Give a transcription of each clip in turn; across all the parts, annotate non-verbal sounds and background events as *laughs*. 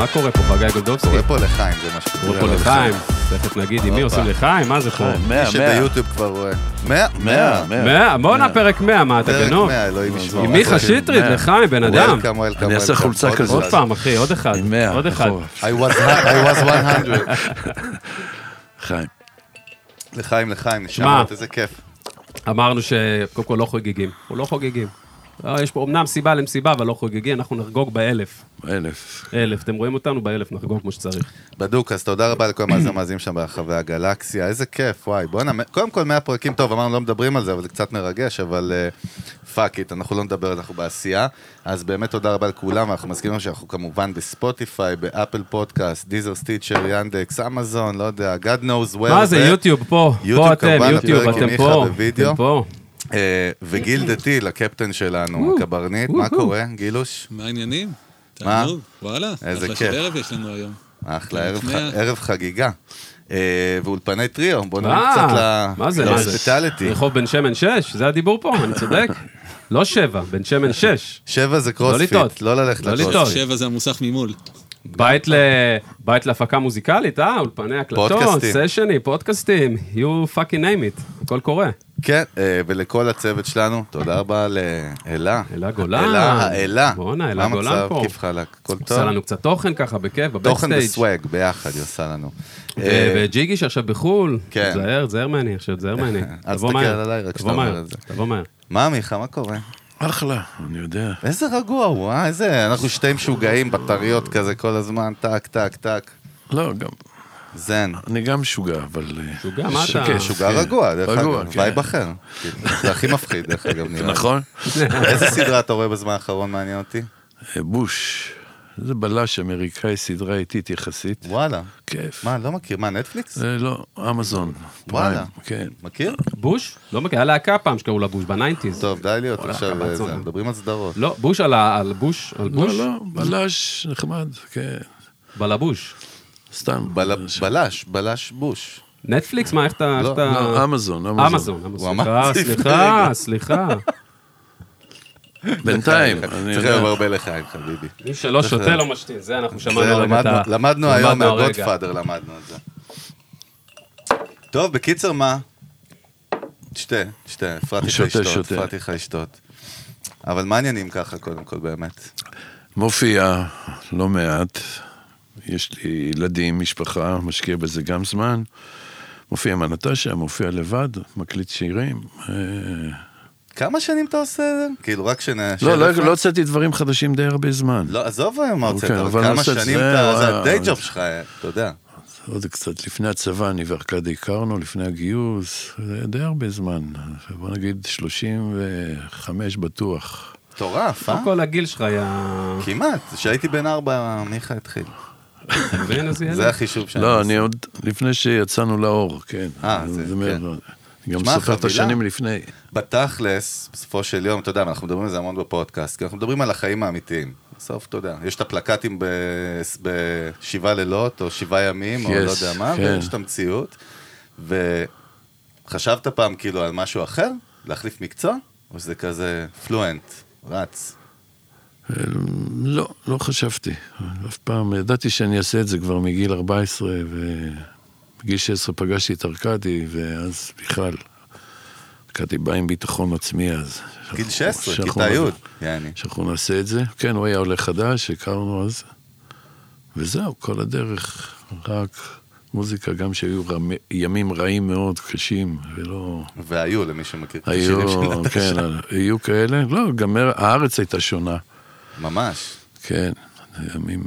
מה קורה פה, חגי גולדובסקי? קורא פה לחיים, זה מה שקורה. קורא פה לחיים, תכף נגיד עם מי. עושים לחיים, מה זה פה? חיים, מי 100, 100. שביוטיוב כבר רואה. מאה? מאה, מאה. מאה, בואנה פרק 100, מה אתה פרק גנוב? מאה, אלוהים ישמור. עם מיכה שטרית, מאה. לחיים, בן אדם. אני אעשה. חולצה כזאת. עוד. פעם, אחי, עוד אחד. עם 100. עוד אחד. I was I was 100. *laughs* חיים. לחיים, לחיים, שמע. נשמות, איזה כיף. אמרנו שקודם כל לא חוגגים. אנחנו לא חוגגים. לא, יש פה אמנם סיבה למסיבה, אבל לא חוגגים, אנחנו נחגוג באלף. אלף. אלף, אתם רואים אותנו באלף, נחגוג כמו שצריך. בדוק, אז תודה רבה לכל המאזינים שם ברחבי הגלקסיה, איזה כיף, וואי, בואנה, קודם כל 100 פרקים, טוב, אמרנו לא מדברים על זה, אבל זה קצת מרגש, אבל fuck it, אנחנו לא נדבר, אנחנו בעשייה. אז באמת תודה רבה לכולם, אנחנו מזכירים שאנחנו כמובן בספוטיפיי, ב Apple Podcast, Deezer Stitcher, Yandex, אמזון, לא יודע, God knows where. מה זה, יוטיוב פה, פה אתם, יוטיוב, אתם פה. אתם פה. אה, וגיל דתי, לקפטן שלנו, הקברניט, מה קורה, גילוש? מה העניינים? מה? וואלה. איזה אחלה כיף. של ערב יש לנו היום. אחלה, ערב, חגיגה. אה, ואולפני טריו, בוא נגיד אה, קצת ל- מה זה, מה זה? ל hospitality. רחוב בן שמן 6, זה הדיבור פה, אני צודק? לא 7, בן שמן 6. שבע זה קרוספיט, לטעות. לא ללכת לא לקרוספיט. שבע זה המוסך ממול. בית ל... בית להפקה מוזיקלית, אה? אולפני הקלטות, פודקאסטים. סשני, פודקאסטים, you fucking name it, הכל קורה. כן, אה, ולכל הצוות שלנו, תודה רבה לאלה. אלה גולן. אלה, האלה. בואנה, אלה מה גולן המצב? פה. כיף חלק, הכל עושה טוב. לנו קצת תוכן ככה, בכיף, תוכן בבקסטייג'. וסוואג, ביחד היא עושה לנו. אה, וג'יגי שעכשיו בחו"ל, כן. תזהר, תזהר ממני, עכשיו תזהר ממני. *laughs* אל תבוא תסתכל עליי, רק כשאתה אומר את זה. תבוא מהר. מה, מיכה, מה קורה? אחלה, אני יודע. איזה רגוע הוא, אה? איזה... אנחנו שתי משוגעים, בטריות כזה כל הזמן, טק, טק, טק. לא, גם, זן. אני גם משוגע, אבל... אה, משוגע, מה אתה? משוגע כן. רגוע, דרך אגב, כן. vibe אחר. כאילו, זה הכי מפחיד, דרך אגב, נראה לי. נכון? איזה סדרה אתה רואה בזמן האחרון מעניין אותי? אה, בוש. זה בלש אמריקאי, סדרה איטית יחסית. וואלה. כיף. מה, לא מכיר, מה, נטפליקס? זה לא, אמזון. וואלה. כן. מכיר? בוש? לא מכיר, היה להקה פעם שקראו לה בוש, ב nineties. טוב, די להיות עכשיו, אה. מדברים על סדרות. לא, בוש על בוש, על בוש? לא, לא, בלש נחמד, כן. בלבוש. סתם. בל- בלש, בלש בוש. נטפליקס? מה, איך אתה... לא, לא, אמזון, אמזון. אמזון, אמזון. סליחה. סליחה. *laughs* בינתיים, צריך יודע. הרבה לחיים, חביבי. מי שלא שותה לא משתין, זה אנחנו שמענו זה הרגע את ה... למדנו- היום. מהגודפאדר, למדנו את זה. טוב, בקיצר, מה? תשתה, תשתה, הפרעתי לך לשתות. הפרעתי לך לשתות. אבל מה העניינים ככה, קודם כל, באמת? מופיע לא מעט, יש לי ילדים, משפחה, משקיע בזה גם זמן. מופיע עם הנטשה, מופיע לבד, מקליט שירים. כמה שנים אתה עושה את זה? כאילו, רק שנ... לא, לא, לא הוצאתי דברים חדשים די הרבה זמן. לא, עזוב היום מה הוצאת, אבל כמה שנים זה, אתה... זה. הדיי ג'וב שלך, אתה יודע. עוד קצת לפני הצבא, אני וארכדי הכרנו, לפני הגיוס, זה די הרבה זמן. בוא נגיד 35 בטוח. מטורף, אה? לא כל הגיל שלך היה... כמעט, כשהייתי בן ארבע, מיכה התחיל. *laughs* זה החישוב שאני לא, עושה. אני עוד לפני שיצאנו לאור, כן. אה, זה, כן. גם סופר את. השנים לפני. בתכלס, בסופו של יום, אתה יודע, אנחנו מדברים על זה המון בפודקאסט, כי אנחנו מדברים על החיים האמיתיים. בסוף, אתה יודע, יש את הפלקטים בשבעה לילות, או שבעה ימים, או Yes, לא יודע מה, כן. ויש את המציאות. וחשבת פעם כאילו על משהו אחר? להחליף מקצוע? או שזה כזה פלואנט, רץ? לא, לא חשבתי. אף פעם, ידעתי שאני אעשה את זה כבר מגיל 14, ובגיל 16 פגשתי את ארכדי, ואז בכלל, ארכדי בא עם ביטחון עצמי אז. גיל 16, שאנחנו- כיתה י', יעני. שאנחנו נעשה את זה. כן, הוא היה עולה חדש, הכרנו אז. וזהו, כל הדרך, רק מוזיקה, גם שהיו רמ... ימים רעים מאוד, קשים, ולא... והיו, למי שמכיר את השירים של היו, נטשה. כן, היו כאלה. לא, גם הארץ הייתה שונה. ממש. כן, ימים...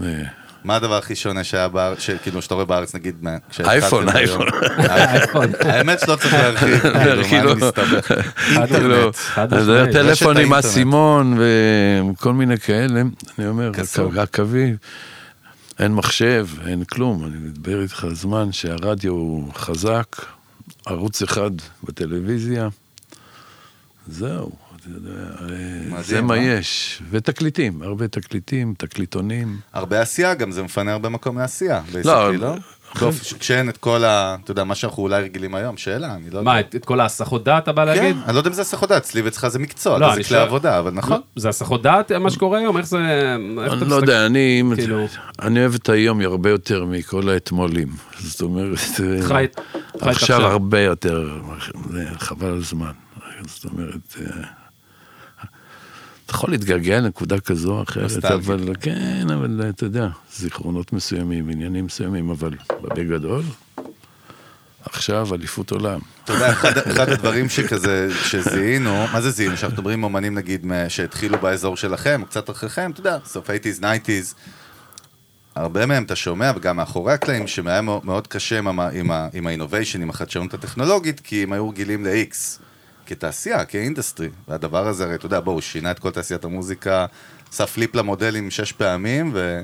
מה הדבר הכי שונה שהיה בארץ, שכאילו שאתה רואה בארץ, נגיד, אייפון? אייפון. האמת שלא צריך להרחיב, כאילו, מה כאילו- אני מסתבך? כאילו, אינטרנט. טלפון עם. אסימון וכל מיני כאלה. אני אומר. הקווי, אין מחשב, אין כלום. אני מדבר איתך על זמן שהרדיו הוא חזק, ערוץ אחד בטלוויזיה, זהו. אתה יודע, אה, זה מה אה? יש. ותקליטים, הרבה תקליטים, תקליטונים. הרבה עשייה גם, זה מפנה הרבה מקום לעשייה, לא, לא? באופ- כשאין את כל ה... אתה יודע, מה שאנחנו אולי רגילים היום, שאלה, אני לא יודע. מה, את את כל ההסחות דעת אתה בא כן, להגיד? אני לא יודע אם זה הסחות דעת, אצלי ואצלך זה מקצוע, לא, זה אני כלי עבודה, אבל נכון. לא, זה הסחות דעת מה שקורה היום? איך זה... אני לא יודע, אני, כאילו- אני אוהב את היום הרבה יותר מכל האתמולים. זאת אומרת, חי- חי את עכשיו עכשיו. הרבה יותר, חבל על הזמן. זאת אומרת, אה, אתה יכול להתגעגע לנקודה כזו או אחרת. אבל כן, אבל אתה יודע, זיכרונות מסוימים, עניינים מסוימים, אבל בגדול, עכשיו אליפות עולם. אתה יודע, אחד, אחד הדברים שכזה, שזיהינו, מה זה זיהינו? שאנחנו מדברים עם אומנים נגיד שהתחילו באזור שלכם, או קצת אחריכם, אתה יודע, סוף 80's, 90's, הרבה מהם אתה שומע, וגם מאחורי הקלעים, שהיה מאוד, מאוד קשה עם, ה- עם, ה- עם ה innovation, עם החדשנות הטכנולוגית, כי הם היו רגילים ל-X, כתעשייה, כ industry. והדבר הזה, הרי אתה יודע, בואו, הוא שינה את כל תעשיית המוזיקה, עשה flip למודלים שש פעמים, ו...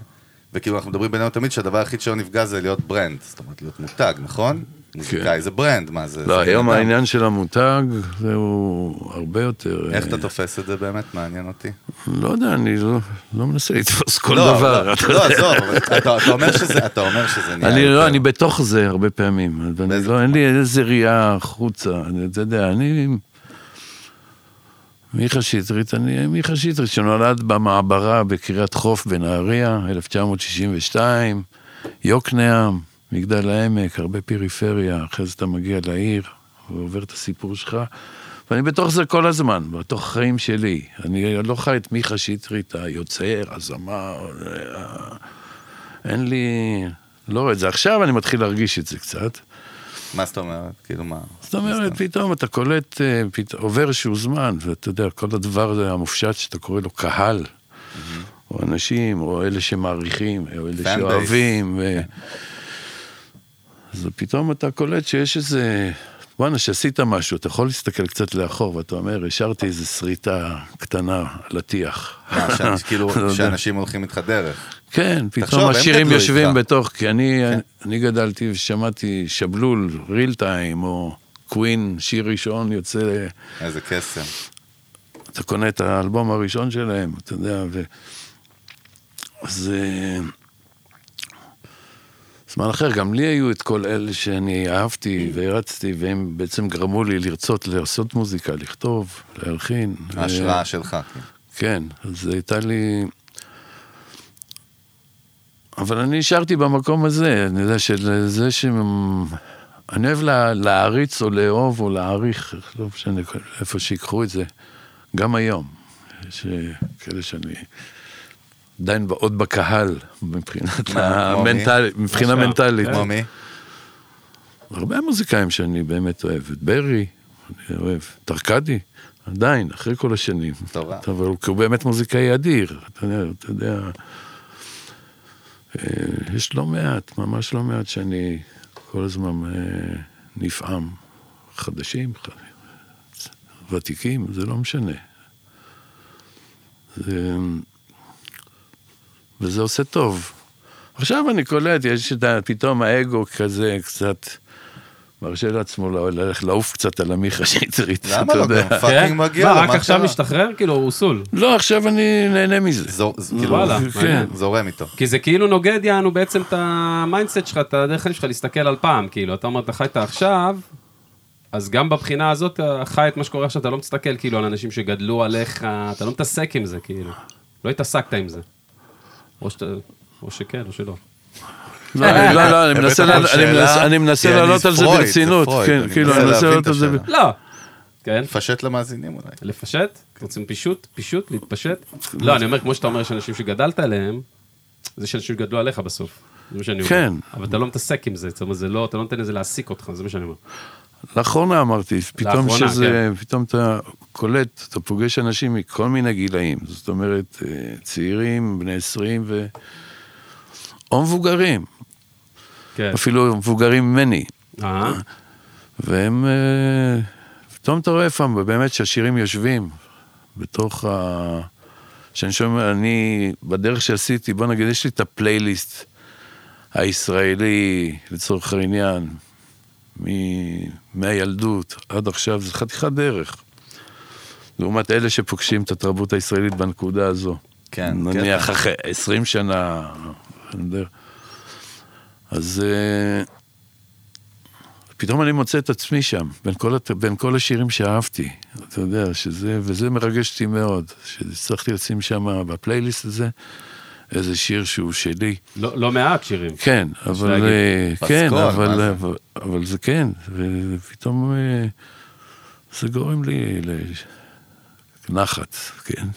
וכאילו אנחנו מדברים בינינו תמיד שהדבר היחיד שלא נפגע זה להיות brand, זאת אומרת להיות מותג, נכון? מוזיקאי זה ברנד, מה זה? לא, היום. העניין של המותג, זהו הרבה יותר... איך אתה אה, תופס את זה באמת? מעניין אותי. לא יודע, אני לא, לא מנסה לתפוס כל לא, דבר. לא, אתה לא. עזוב, אתה אתה אומר שזה, אתה נהיה אני. לא, אני בתוך זה הרבה פעמים, אין לי איזה ראייה החוצה, אתה יודע, אני... מיכה שטרית, אני מיכה שטרית, שנולד במעברה בקריית חוף בנהריה, 1962, יוקנעם, מגדל העמק, הרבה פריפריה, אחרי זה אתה מגיע לעיר, ועובר את הסיפור שלך, ואני בתוך זה כל הזמן, בתוך החיים שלי. אני לא חי את מיכה שטרית, היוצר, הזמר, ה- אין לי... לא רואה את זה. עכשיו אני מתחיל להרגיש את זה קצת. מה זאת אומרת? כאילו מה? זאת אומרת, פתאום אתה קולט, אה. עובר איזשהו זמן, ואתה יודע, כל הדבר הזה המופשט שאתה קורא לו קהל, או אנשים, או אלה שמעריכים, או אלה. שאוהבים, ו... אז פתאום אתה קולט שיש איזה... וואנה, שעשית משהו, אתה יכול להסתכל קצת לאחור, ואתה אומר, השארתי איזה שריטה קטנה על הטיח. שאנש- *laughs* כאילו, לא. שאנשים הולכים איתך דרך. כן, פתאום השירים יושבים. בתוך, כי כן. אני גדלתי ושמעתי שבלול, ריל טיים, או קווין, שיר ראשון יוצא, איזה קסם. אתה קונה את האלבום הראשון שלהם, אתה יודע, ו... אז... אה, זמן אחר, גם לי היו את כל אלה שאני אהבתי והרצתי, והם בעצם גרמו לי לרצות לעשות מוזיקה, לכתוב, להלחין. ו- ההשראה שלך. כן. כן, אז הייתה לי... אבל אני נשארתי במקום הזה, אני יודע שזה ש... אני אוהב לה, להעריץ או לאהוב או להעריך, לא משנה איפה שיקחו את זה, גם היום. יש אה, כאלה שאני עדיין עוד בקהל, מבחינת? המנטל... מבחינה מנטלית. כמו מי? הרבה מוזיקאים שאני באמת אוהב, את ברי, אני אוהב, את ארכדי, עדיין, אחרי כל השנים. מטורף. אבל הוא באמת מוזיקאי אדיר, אתה יודע, אתה יודע, אה, יש לא מעט, ממש לא מעט שאני כל הזמן אה, נפעם. חדשים, ותיקים, זה לא משנה. זה... וזה עושה טוב. עכשיו אני קולט, יש את ה... פתאום האגו כזה קצת מרשה לעצמו ללכת לעוף קצת על המיכה שטרית, למה אתה לא? יודע. גם fucking מגיע מה, רק מה עכשיו? משתחרר? כאילו, הוא soul. לא, עכשיו אני נהנה מזה. ז- כאילו, וואלה, כן. זורם איתו. כי זה כאילו נוגד יענו בעצם את ה mindset שלך, את הדרך שלך להסתכל על פעם, כאילו, אתה אומר, אתה חי את העכשיו, אז גם בבחינה הזאת, אתה חי את מה שקורה עכשיו, אתה לא מסתכל כאילו על אנשים שגדלו עליך, אתה לא מתעסק עם זה, כאילו. לא התעסקת עם זה. או שאתה, או שכן, או שלא. לא, אני- לא, לא, אני מנסה הבאת לה- פה אני שאלה, מנסה- אני כי מנסה אני לענות על זה ברצינות, כן, כאילו, אני מנסה את על זה... לא. כן? לפשט למאזינים אולי. לפשט? רוצים פישוט? פישוט? להתפשט? לא, אני אומר, כמו שאתה אומר, יש אנשים שגדלת עליהם, זה שאנשים שגדלו עליך בסוף. זה מה שאני אומר. כן. אבל אתה לא מתעסק עם זה, זאת אומרת, זה לא, אתה לא נותן לזה להעסיק אותך, זה מה שאני אומר. לאחרונה אמרתי, פתאום לאחרונה, כן. שזה, פתאום אתה קולט, אתה פוגש אנשים מכל מיני גילאים, זאת אומרת, אה, צעירים, בני 20 ו... או מבוגרים, כן. אפילו מבוגרים ממני, אה? והם, אה, פתאום אתה רואה איפה, באמת שהשירים יושבים בתוך ה... שאני שומע, אני, בדרך שעשיתי, בוא נגיד, יש לי את הפלייליסט הישראלי, לצורך העניין, מ- מהילדות עד עכשיו, זה חתיכת דרך. לעומת אלה שפוגשים את התרבות הישראלית בנקודה הזו. כן, נניח קטע. אחרי 20 שנה, אני יודע. אז אה, פתאום אני מוצא את עצמי שם, בין כל, הת- בין כל השירים שאהבתי, אתה יודע, שזה, וזה מרגש אותי מאוד, שהצלחתי לשים שם בפלייליסט הזה איזה שיר שהוא שלי. לא לא מעט שירים. כן, אבל. אה, כן, פסקול, אבל, זה? אבל, אבל זה כן, ופתאום אה, זה גורם לי לנחת, כן.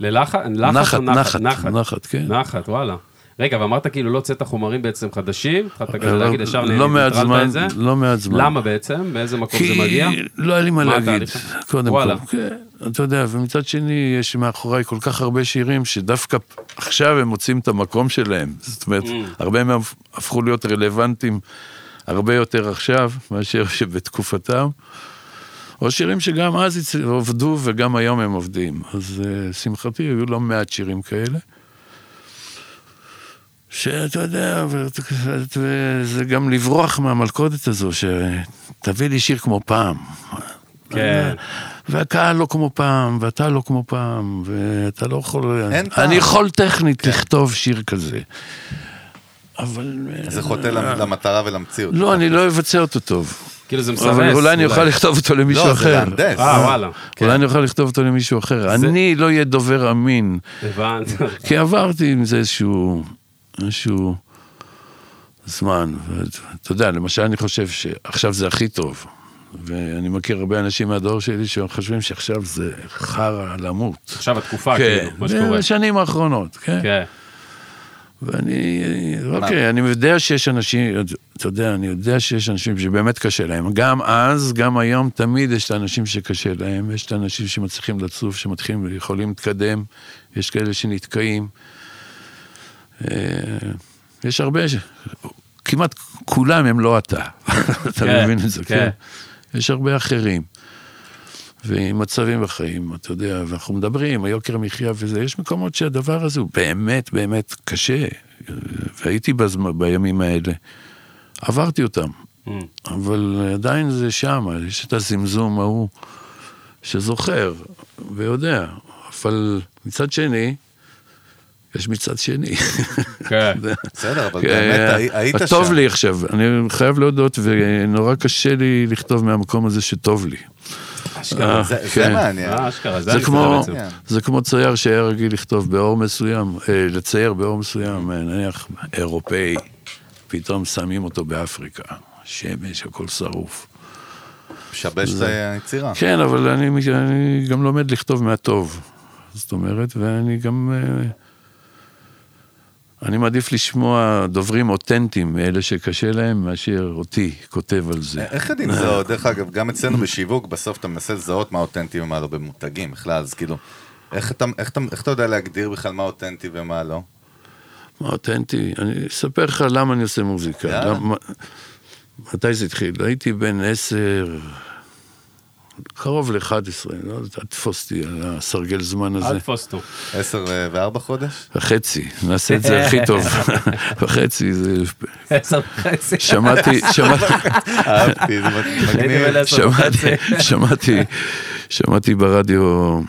ללחץ? לחץ נחת, נחת? נחת, נחת, נחת, כן. נחת, וואלה. רגע, ואמרת כאילו לא הוצאת חומרים בעצם חדשים? התחלת כזה לא- להגיד ישר, לא מעט זמן? לא מעט זמן. למה בעצם? מאיזה מקום זה כי מגיע? לא היה לי מה להגיד? קודם וואלה. כל. כן, אתה יודע, ומצד שני, יש מאחוריי כל כך הרבה שירים שדווקא עכשיו הם מוצאים את המקום שלהם. זאת אומרת, Mm. הרבה מהם הפכו להיות רלוונטיים הרבה יותר עכשיו מאשר שבתקופתם. או שירים שגם אז עובדו וגם היום הם עובדים. אז uh, שמחתי, היו לא מעט שירים כאלה. שאתה יודע, וזה גם לברוח מהמלכודת הזו, שתביא לי שיר כמו פעם. כן. והקהל לא כמו פעם, ואתה לא כמו פעם, ואתה לא יכול... אין טעם. אני יכול טכנית לכתוב שיר כזה. אבל... זה חוטא למ- למטרה ולמציאות. לא, אני לא אבצע אותו טוב. כאילו זה מסרס. אבל אולי אני אוכל לכתוב אותו למישהו לא, זה אחר. להנדס. אה, וואלה. אולי אני אוכל לכתוב אותו למישהו אחר. אני לא אהיה דובר אמין, הבנת. *laughs* כי עברתי עם זה איזשהו... איזשהו זמן. ואתה יודע, למשל, אני חושב שעכשיו זה הכי טוב. ואני מכיר הרבה אנשים מהדור שלי שחושבים שעכשיו זה חרא למות. עכשיו התקופה, כן, כאילו, מה שקורה. בשנים האחרונות, כן. כן. ואני, אוקיי, אני יודע שיש אנשים, אתה יודע, אני יודע שיש אנשים שבאמת קשה להם. גם אז, גם היום, תמיד יש את האנשים שקשה להם. יש את האנשים שמצליחים לצוף, שמתחילים, יכולים להתקדם. יש כאלה שנתקעים. אה, יש הרבה, כמעט כולם הם לא אתה. *laughs* אתה כן, מבין את זה, כן. כן? יש הרבה אחרים. ועם מצבים בחיים, אתה יודע, ואנחנו מדברים, היוקר המחיה וזה, יש מקומות שהדבר הזה הוא באמת באמת קשה, והייתי בזמן, בימים האלה. עברתי אותם, Mm. אבל עדיין זה שם, יש את הזמזום ההוא שזוכר ויודע, אבל מצד שני, יש מצד שני. כן. *laughs* בסדר, אבל כן, באמת הי- היית שם. טוב לי עכשיו, אני חייב להודות, ונורא קשה לי לכתוב מהמקום הזה שטוב לי. אשכרה. זה- זה כן. מעניין. אה, אשכרה, זה זה אני כמו. כן. זה כמו צייר שהיה רגיל לכתוב באור מסוים, אה, לצייר באור מסוים, אה, נניח אירופאי, פתאום שמים אותו באפריקה, שמש, הכל שרוף. משבש את היצירה. כן, אבל אני, אני גם לומד לכתוב מהטוב, זאת אומרת, ואני גם... אה, אני מעדיף לשמוע דוברים אותנטיים, מאלה שקשה להם, מאשר אותי כותב על זה. איך יודעים לזהות? *laughs* דרך אגב, גם אצלנו בשיווק, בסוף אתה מנסה לזהות מה אותנטי ומה לא במותגים בכלל, אז כאילו, איך אתה, איך, אתה, איך אתה יודע להגדיר בכלל מה אותנטי ומה לא? מה אותנטי? אני אספר לך למה אני עושה מוזיקה. למה, מתי זה התחיל? הייתי בן עשר, קרוב ל-11, לא יודע, תתפוס אותי על הסרגל זמן הזה. אל תפוס אותו. עשר אה, וארבע חודש? וחצי, נעשה את זה הכי טוב. *laughs* וחצי, זה... עשר וחצי. שמעתי, שמעתי, אהבתי, זה מגניב. שמעתי. *laughs* שמעתי, שמעתי ברדיו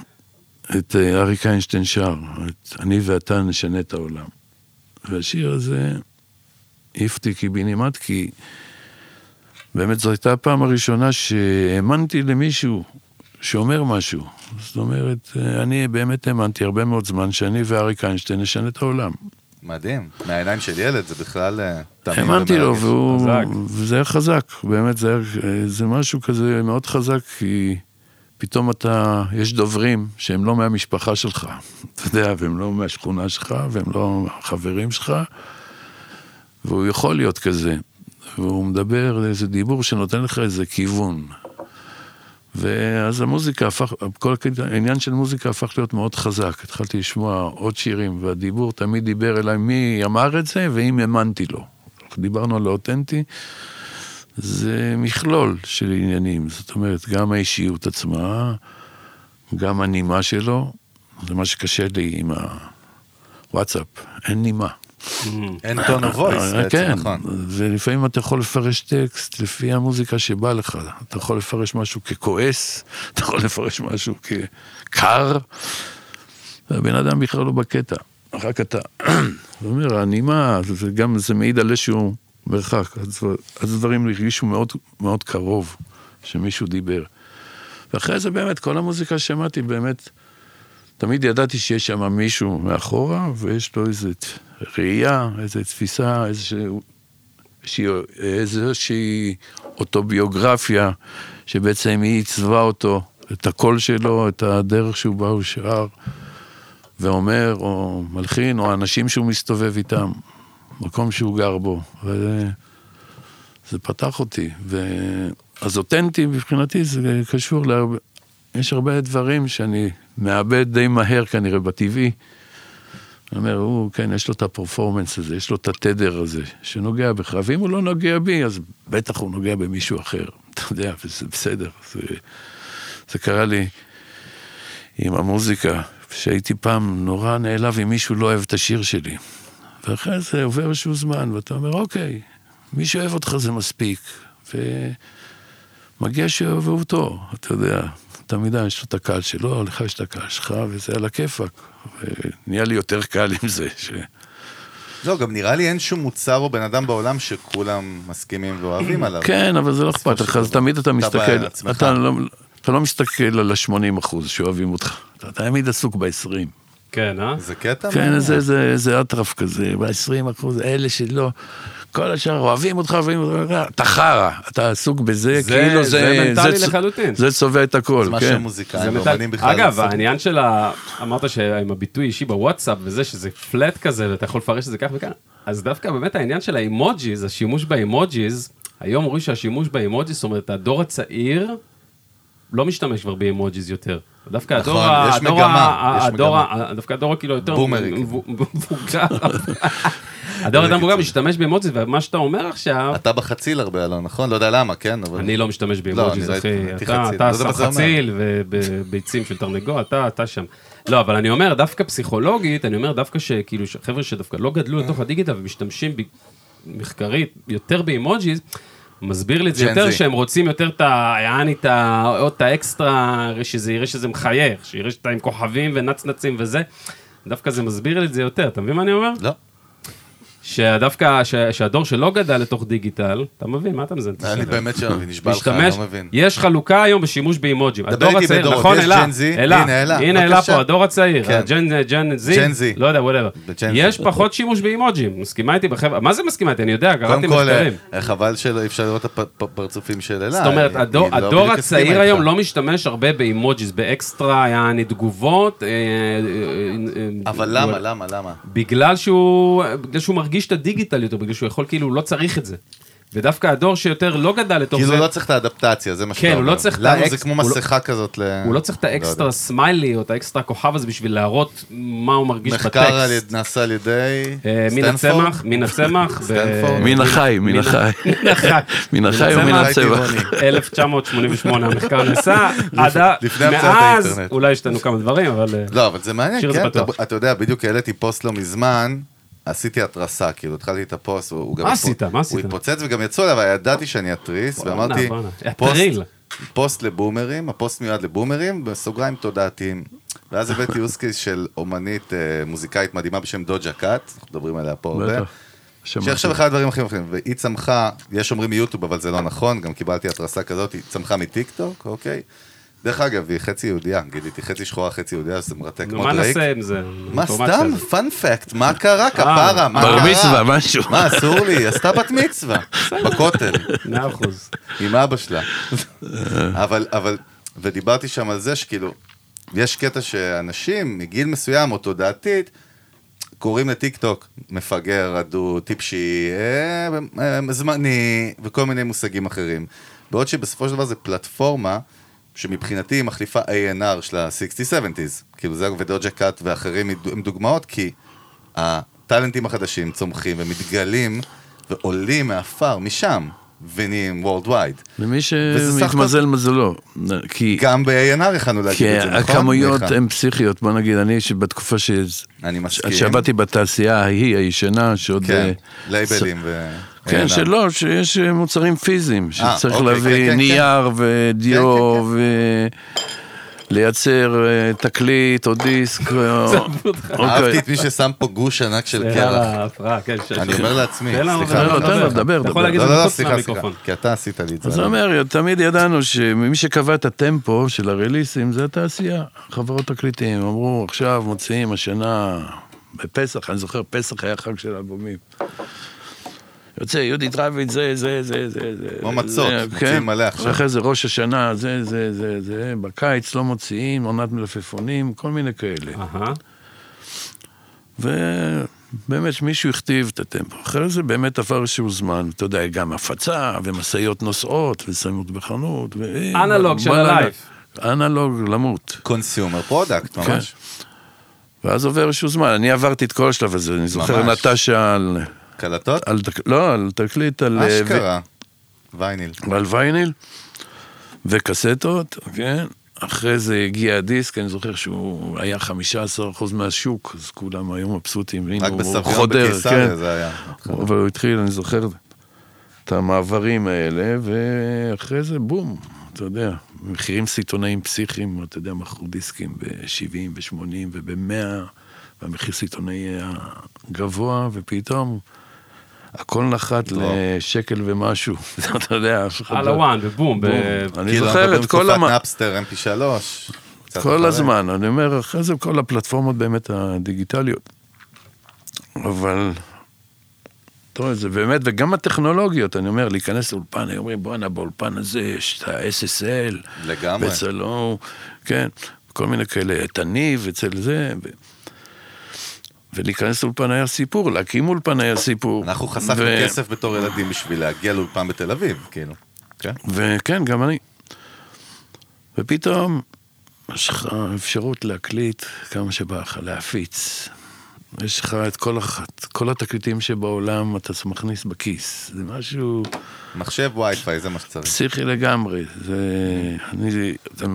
את אה, אריק איינשטיין שר, את אני ואתה נשנה את העולם. והשיר הזה העיף אותי קיבינימט, כי באמת זו הייתה הפעם הראשונה שהאמנתי למישהו שאומר משהו. זאת אומרת, אה, אני באמת האמנתי הרבה מאוד זמן שאני ואריק איינשטיין נשנה את העולם. מדהים. מהעיניים של ילד זה בכלל אה, האמנתי לו. והוא, חזק. וזה היה חזק, באמת, זה, היה, זה משהו כזה מאוד חזק, כי פתאום אתה, יש דוברים שהם לא מהמשפחה שלך, אתה יודע, והם לא מהשכונה שלך, והם לא חברים שלך, והוא יכול להיות כזה, והוא מדבר איזה דיבור שנותן לך איזה כיוון. ואז המוזיקה הפך, כל העניין של מוזיקה הפך להיות מאוד חזק. התחלתי לשמוע עוד שירים, והדיבור תמיד דיבר אליי מי אמר את זה ואם האמנתי לו. דיברנו על האותנטי, זה מכלול של עניינים. זאת אומרת, גם האישיות עצמה, גם הנימה שלו, זה מה שקשה לי עם הוואטסאפ, אין נימה. אין טון of voice אה, בעצם, כן, נכון. ולפעמים אתה יכול לפרש טקסט לפי המוזיקה שבא לך. אתה יכול לפרש משהו ככועס, אתה יכול לפרש משהו כקר, והבן אדם בכלל לא בקטע. רק אתה, *clears throat* הוא אומר, הנימה, זה גם, זה מעיד על איזשהו מרחק, אז, אז הדברים הרגישו מאוד, מאוד קרוב, שמישהו דיבר. ואחרי זה באמת, כל המוזיקה ששמעתי, באמת, תמיד ידעתי שיש שם מישהו מאחורה, ויש לו איזו ראייה, איזו תפיסה, איזושהי, אוטוביוגרפיה, שבעצם היא עיצבה אותו, את הקול שלו, את הדרך שהוא בא, שר, ואומר, או מלחין, או האנשים שהוא מסתובב איתם, מקום שהוא גר בו. וזה זה פתח אותי. ו... אז אותנטי מבחינתי זה קשור להרבה, יש הרבה דברים שאני מאבד די מהר כנראה בטבעי. אני אומר, הוא, כן, יש לו את הפרפורמנס הזה, יש לו את התדר הזה, שנוגע בך, ואם הוא לא נוגע בי, אז בטח הוא נוגע במישהו אחר, *laughs* אתה יודע, וזה בסדר. זה, זה קרה לי עם המוזיקה, שהייתי פעם נורא נעלב אם מישהו לא אוהב את השיר שלי. ואחרי זה עובר איזשהו זמן, ואתה אומר, אוקיי, מי שאוהב אותך זה מספיק, ומגיע שאוהבו אותו, אתה יודע, תמיד יש לו את הקהל שלו, לך יש את הקהל שלך, וזה על הכיפאק. ונהיה לי יותר קל עם זה. ש... לא, גם נראה לי אין שום מוצר או בן אדם בעולם שכולם מסכימים ואוהבים עליו. כן, אבל זה לא אכפת לך, אז תמיד אתה מסתכל, אתה לא, אתה לא מסתכל על ה-80 אחוז שאוהבים אותך, אתה תמיד עסוק ב-20. כן, אה? זה קטע? כן, זה, זה, זה אטרף כזה, ב-20 אחוז, אלה שלא, כל השאר אוהבים אותך, אוהבים אותך, אתה חרא, אתה עסוק בזה, זה- כאילו זה זה... מנטלי זה- לחלוטין. זה צובע את הכל, זה מה כן. שהמוזיקאים זה ואומנים מטל- בכלל... אגב. העניין של ה... אמרת שעם הביטוי אישי בוואטסאפ וזה שזה פלט כזה ואתה יכול לפרש את זה כך וכך, אז דווקא באמת העניין של ה emojis, השימוש ב emojis, היום רואים שהשימוש ב emojis, זאת אומרת, הדור הצעיר לא משתמש כבר ב emojis יותר. דווקא נכון, הדור, ה- יש הדור, מגמה, יש הדור, מגמה. דווקא הדור כאילו יותר בומרי, מבו- מבוגר, *laughs* הדור יותר מבוגר משתמש ב emojis, ומה שאתה אומר עכשיו, אתה בחציל הרבה, אלון, נכון? לא יודע למה, כן? אבל... אני לא משתמש ב emojis, אני אחי. אתה- לא שם אומר. חציל וביצים של תרנגול, אתה שם. לא, אבל אני אומר, דווקא פסיכולוגית, אני אומר דווקא שכאילו, חבר'ה שדווקא לא גדלו לתוך הדיגיטל ומשתמשים מחקרית יותר באימוג'יז, מסביר לי את זה יותר Z. שהם רוצים יותר את ה... יעני את ה... עוד את האקסטרה, שזה יראה שזה מחייך, שיראה שאתה עם כוכבים ונצנצים וזה. דווקא זה מסביר לי את זה יותר, אתה מבין מה אני אומר? לא. שדווקא, ש- שהדור שלא גדל לתוך דיגיטל, אתה מבין, מה אתה? את אני? באמת שלא מבין, נשבע לך, אני לא מבין. יש חלוקה היום בשימוש באימוג'ים. הדור הצעיר, נכון, אלה? אלה, הנה, אלה. פה, הדור הצעיר, כן. ה gen gen Z. לא יודע, whatever. יש פחות שימוש באימוג'ים, מסכימה איתי בחברה, מה זה מסכימה איתי? אני יודע, קראתי מחקרים. אה, חבל שלא אפשר לראות את הפרצופים של אלה. זאת אומרת, היא- הדור, לא הצעיר היום. לא משתמש הרבה ב emojis, באקסטרה, יעני תגובות. אה, אה, אה, אבל אה, למה, למה, למה? בגלל שהוא, שהוא מרגיש את ה digital יותר, בגלל שהוא יכול כאילו, הוא לא צריך את זה. ודווקא הדור שיותר לא גדל לתוך כאילו זה, לא צריך את האדפטציה, זה מה כן, שאתה הוא אומר. לא צריך את לנו האקס- זה כמו הוא לא- מסכה כזאת ל... הוא לא צריך את לא האקסטרה יודע. סמיילי או את האקסטרה כוכב הזה בשביל להראות מה הוא מרגיש מחקר על בטקסט. יד- נעשה על ידי אה, מן? הצמח, מן הצמח. מן החי, מן החי. מן החי. מן החי או מן הצמח. הצבח? טבעוני. 1988 המחקר נעשה, עד מאז. אולי השתנו כמה דברים, אבל... אה, לא, אבל זה מעניין, כן, אתה יודע, בדיוק העליתי פוסט לא מזמן, עשיתי התרסה, כאילו, התחלתי את הפוסט, הוא הוא גם... מה עשית? מה עשית? הוא התפוצץ וגם יצאו אליו, אבל ידעתי שאני אתריס, ואמרתי. פוסט- לבומרים, הפוסט מיועד לבומרים, בסוגריים תודעתיים. ואז הבאתי *laughs* use case של אומנית אה, מוזיקאית מדהימה בשם דוג'ה קאט, אנחנו מדברים עליה פה הרבה. שעכשיו אחד הדברים הכי מפחידים, והיא צמחה, יש אומרים מיוטיוב, אבל זה לא נכון, גם קיבלתי התרסה כזאת, היא צמחה מטיק טוק, אוקיי? דרך אגב, היא חצי יהודייה, גיליתי חצי שחורה, חצי יהודייה, זה מרתק מה. נעשה עם זה? מה סתם? fun fact, מה קרה? כפרה, מה קרה? בר מצווה, משהו. מה, אסור לי? היא עשתה בת מצווה, בכותל, מאה אחוז. עם אבא שלה. אבל, אבל, ודיברתי שם על זה שכאילו, יש קטע שאנשים מגיל מסוים או תודעתית, קוראים לטיק טוק מפגר, רדוד, טיפשי, אה, אה, זמני, וכל מיני מושגים אחרים. בעוד שבסופו של דבר זו פלטפורמה שמבחינתי היא מחליפה A&R של ה-60-70's. כאילו זה ודוג'ה קאט ואחרים הם דוגמאות, כי הטאלנטים החדשים צומחים ומתגלים ועולים מעפר משם, ונהיים worldwide. למי שמתמזל מזלו. כי גם ב-A&R יכלנו להגיד כי את זה, נכון? הכמויות מיכה? הן פסיכיות, בוא נגיד, אני שבתקופה ש... אני מסכים. שעבדתי בתעשייה ההיא, הישנה, שעוד... כן, אה, לייבלים ו... כן, A&R. שלא, שיש אה, מוצרים פיזיים, שצריך אוקיי, להביא כן, כן, נייר ודיו כן, ו... לייצר אה, תקליט או דיסק. או- *laughs* אוקיי. אהבתי את מי ששם פה גוש ענק של קרח. כן. אני אומר לעצמי, סליחה. לדבר, לא, תן לו לדבר, אתה יכול דבר. להגיד את לא, זה לא, סליחה, סליחה. כי אתה עשית לי את זה. אז אני אומר, תמיד ידענו שמי שקבע את הטמפו של הרליסים זה התעשייה, חברות תקליטים. אמרו, עכשיו מוציאים השנה בפסח, אני זוכר, פסח היה חג של אלבומים. יוצא יהודית רביץ, זה, זה, זה, זה, זה. כמו מצות, מוציאים כן. מלא עכשיו. ואחרי זה ראש השנה, זה, זה, זה, זה, בקיץ לא מוציאים, עונת מלפפונים, כל מיני כאלה. ובאמת מישהו הכתיב את הטמפו. אחרי זה באמת עבר איזשהו זמן, אתה יודע, גם הפצה, ומשאיות נוסעות, ושמות בחנות. ו... אנלוג של הלייב. אנלוג למות. consumer product, כן. ממש. ואז עובר איזשהו זמן, אני עברתי את כל השלב הזה, אני זוכר. נטשה על... קלטות? על. לא, על תקליט, על... אה, אשכרה. וייניל. ו... על וייניל, וקסטות, כן. אחרי זה הגיע הדיסק, אני זוכר שהוא היה 15% מהשוק, אז כולם היו מבסוטים, והנה רק הוא בסביון חודר, כן. זה היה. אבל הוא התחיל, אני זוכר, את המעברים האלה, ואחרי זה בום, אתה יודע, מחירים סיטונאיים פסיכיים, אתה יודע, מכרו דיסקים ב-70 ו-80 וב-100, והמחיר סיטונאי היה גבוה, ופתאום הכל נחת. לשקל ומשהו, *laughs* אתה יודע, אף אחד על לא... ה one, ובום. אני כאילו, זוכר את כל המ... נאפסטר, mp3. קצת כל. הזמן, אני אומר, אחרי זה כל הפלטפורמות באמת הדיגיטליות. אבל, אתה רואה, זה באמת, וגם הטכנולוגיות, אני אומר, להיכנס לאולפן, היו אומרים, בואנה, באולפן הזה יש את ה-SSL, לגמרי. ואצלו, כן, כל מיני כאלה, את הניב, אצל זה, ו... ולהיכנס לאולפן היה סיפור, להקים אולפן היה סיפור. אנחנו חסכנו ו- כסף בתור ילדים בשביל להגיע לאולפן בתל אביב, כאילו. כן? וכן, גם אני. ופתאום יש לך אפשרות להקליט כמה שבא לך, להפיץ. יש לך את כל, אחת, כל התקליטים שבעולם אתה מכניס בכיס. זה משהו מחשב וי-פיי, זה מה שצריך. פסיכי לגמרי. זה... אני... זה...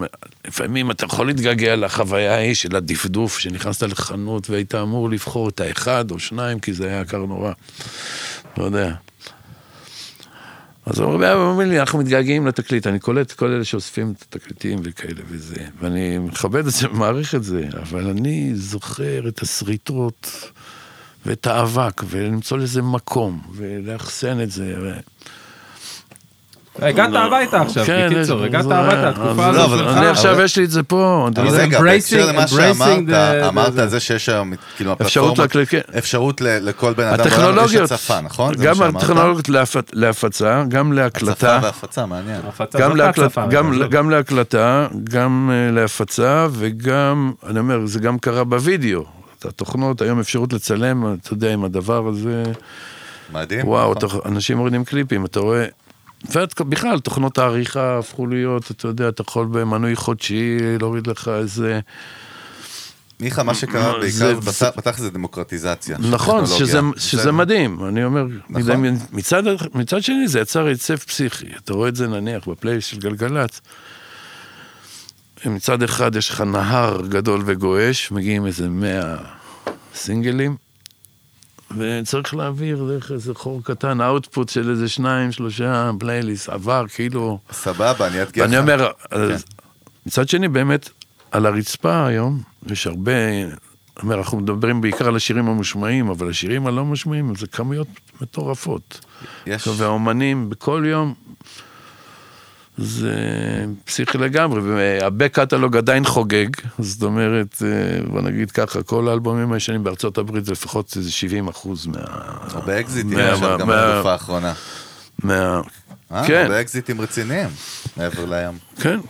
לפעמים אתה יכול להתגעגע לחוויה ההיא של הדפדוף, שנכנסת לחנות והיית אמור לבחור את האחד או שניים, כי זה היה יקר נורא. לא יודע. אז הרבה אומרים לי, אנחנו מתגעגעים לתקליט, אני קולט כל אלה שאוספים את התקליטים וכאלה וזה, ואני מכבד את זה ומעריך את זה, אבל אני זוכר את השריטות ואת האבק, ולמצוא לזה מקום, ולאחסן את זה. ו... הגעת הביתה עכשיו, כן, בקיצור, זה- הגעת הביתה, התקופה לא, הזאת אבל- שלך. אני עכשיו, יש לי את זה פה. רגע, בהקשר למה שאמרת, אמרת על זה שיש היום, כאילו, אפשרות הפלטפורמות, כן. אפשרות לכל בן אדם בעולם הטכנולוגיות, יש הצפה, נכון? גם? הטכנולוגיות להפ- להפצה, גם להקלטה. הצפה והפצה, מעניין. הפצה גם, להקלטה, גם uh, להפצה, וגם, אני אומר, זה גם קרה בווידאו. את התוכנות, היום אפשרות לצלם, אתה יודע, עם הדבר הזה, מדהים. וואו, נכון. אתה, אנשים מורידים קליפים, אתה רואה... ובכלל, תוכנות העריכה הפכו להיות, אתה יודע, אתה יכול במנוי חודשי להוריד לך איזה... מיכה, מה שקרה זה- בעיקר, פתח- פתח זה דמוקרטיזציה. נכון, שזה, מדהים, אני אומר, נכון. מצד, מצד שני זה יצר היצף פסיכי, אתה רואה את זה נניח בפלייליסט של גלגלצ, מצד אחד יש לך נהר גדול וגועש, מגיעים איזה 100 סינגלים, וצריך להעביר דרך איזה חור קטן, האוטפוט של איזה שניים, שלושה פלייליסט, עבר כאילו... סבבה, אני אאתגר ואני לך. אומר, אז מצד שני, באמת, על הרצפה היום, יש הרבה, אומר, אנחנו מדברים בעיקר על השירים המושמעים, אבל השירים הלא מושמעים זה כמויות מטורפות. יש, והאומנים בכל יום, זה פסיכי לגמרי, והבק קטלוג עדיין חוגג, זאת אומרת, אה, בוא נגיד ככה, כל האלבומים הישנים בארצות הברית זה לפחות איזה 70 אחוז מה... הרבה אקזיטים מה- עכשיו, גם בתקופה האחרונה. מה... אה, כן. הרבה אקזיטים רציניים, מעבר לים. כן,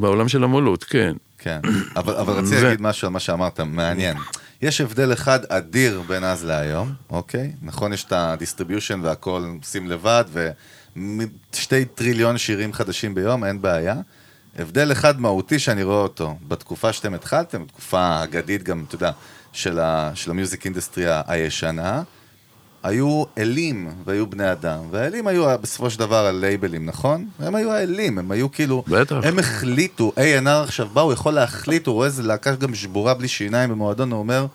בעולם של המולות, כן. כן, אבל, רציתי ו- להגיד משהו על מה שאמרת, מעניין. יש הבדל אחד אדיר בין אז להיום, אוקיי? נכון, יש את ה distribution והכל עושים לבד, ושתי טריליון שירים חדשים ביום, אין בעיה. הבדל אחד מהותי שאני רואה אותו, בתקופה שאתם התחלתם, בתקופה האגדית גם, אתה יודע, של, ה, של ה music industry הישנה, היו אלים והיו בני אדם, והאלים היו בסופו של דבר הלייבלים, נכון? הם היו האלים, הם היו כאילו... בטח. הם החליטו, A&R עכשיו בא, הוא יכול להחליט, הוא רואה איזה להקה גם שבורה בלי שיניים במועדון, הוא אומר,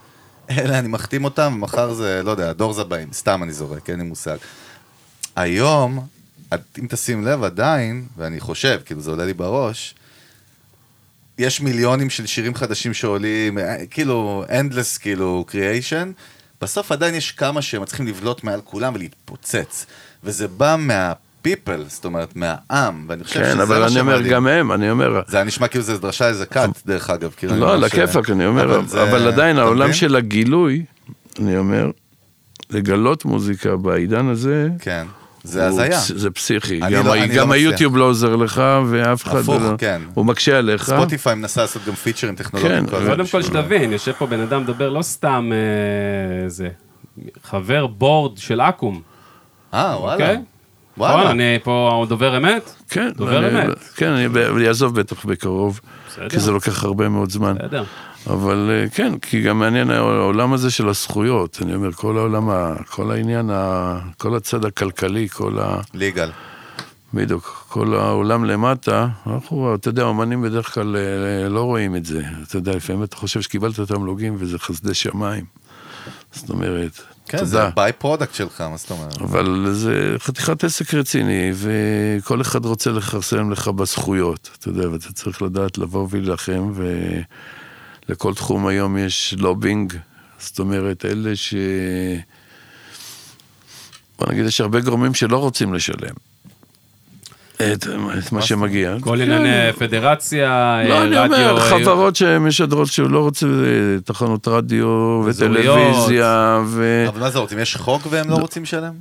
אלה, אני מחתים אותם, ומחר זה, לא יודע, הדור זבאים, סתם אני זורק, אין לי מושג. היום, אם תשים לב עדיין, ואני חושב, כאילו זה עולה לי בראש, יש מיליונים של שירים חדשים שעולים, אה, כאילו, endless, כאילו, creation. בסוף עדיין יש כמה שמצליחים לבלוט מעל כולם ולהתפוצץ. וזה בא מהפיפל, זאת אומרת, מהעם, ואני חושב שזה כן, מה אבל אני אומר, שמדהים. גם הם, אני אומר, זה היה נשמע כאילו זה דרשה איזה קאט, דרך אגב. כאילו, לא, על ש- הכיפאק, אני אומר, אבל זה- אבל עדיין העולם מבין? של הגילוי, אני אומר, לגלות מוזיקה בעידן הזה, כן, זה הזיה. זה פסיכי. גם לא- לא גם מצליח. היוטיוב לא עוזר לך, ואף אחד הפוך, לא... כן. הוא מקשה עליך. ספוטיפיי מנסה לעשות גם פיצ'רים טכנולוגיים. כן. קודם כל שתבין, יושב פה בן אדם מדבר לא סתם אה, זה, חבר בורד של אקו"ם, אה, וואלה. אוקיי? נכון, וואלה. אני פה דובר אמת? כן, דובר אני- אמת. כן, אני ב- אני אעזוב בטח בקרוב, בסדר. כי זה לוקח הרבה מאוד זמן. בסדר. אבל אה, כן, כי גם מעניין העולם הזה של הזכויות. אני אומר, כל העולם, כל העניין, כל הצד הכלכלי, כל ה... legal. בדיוק, כל העולם למטה, אנחנו, אתה יודע, אומנים בדרך כלל אה, לא רואים את זה. אתה יודע, לפעמים אתה חושב שקיבלת תמלוגים וזה חסדי שמיים. זאת אומרת, כן, תודה. זה by-product שלך, מה זאת אומרת? אבל זה חתיכת עסק רציני, וכל אחד רוצה לכרסם לך בזכויות, אתה יודע, ואתה צריך לדעת לבוא ולהילחם, ולכל תחום היום יש לובינג, זאת אומרת, אלה ש... בוא נגיד, יש הרבה גורמים שלא רוצים לשלם. את, את מה שמגיע. כל כן. ענייני פדרציה, לא, אה, אני רדיו, אומר, אה, חברות שמשדרות שהוא לא רוצה אה, תחנות רדיו. וטלוויזיה, ו... אבל מה זה רוצים? יש חוק והם לא רוצים לשלם?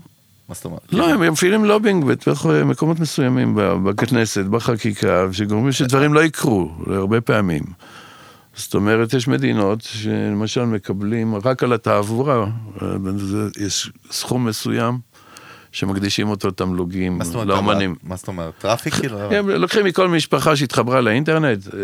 מה זאת אומרת? לא, הם מפעילים לובינג בתוך מקומות מסוימים ב- בכנסת, בחקיקה, שגורמים שדברים לא יקרו, הרבה פעמים. זאת אומרת, יש מדינות שלמשל מקבלים רק על התעבורה, אה, יש סכום מסוים שמקדישים אותו תמלוגים? לאומנים. מה זאת אומרת? traffic כאילו? *laughs* הם לוקחים מכל משפחה שהתחברה לאינטרנט, אה,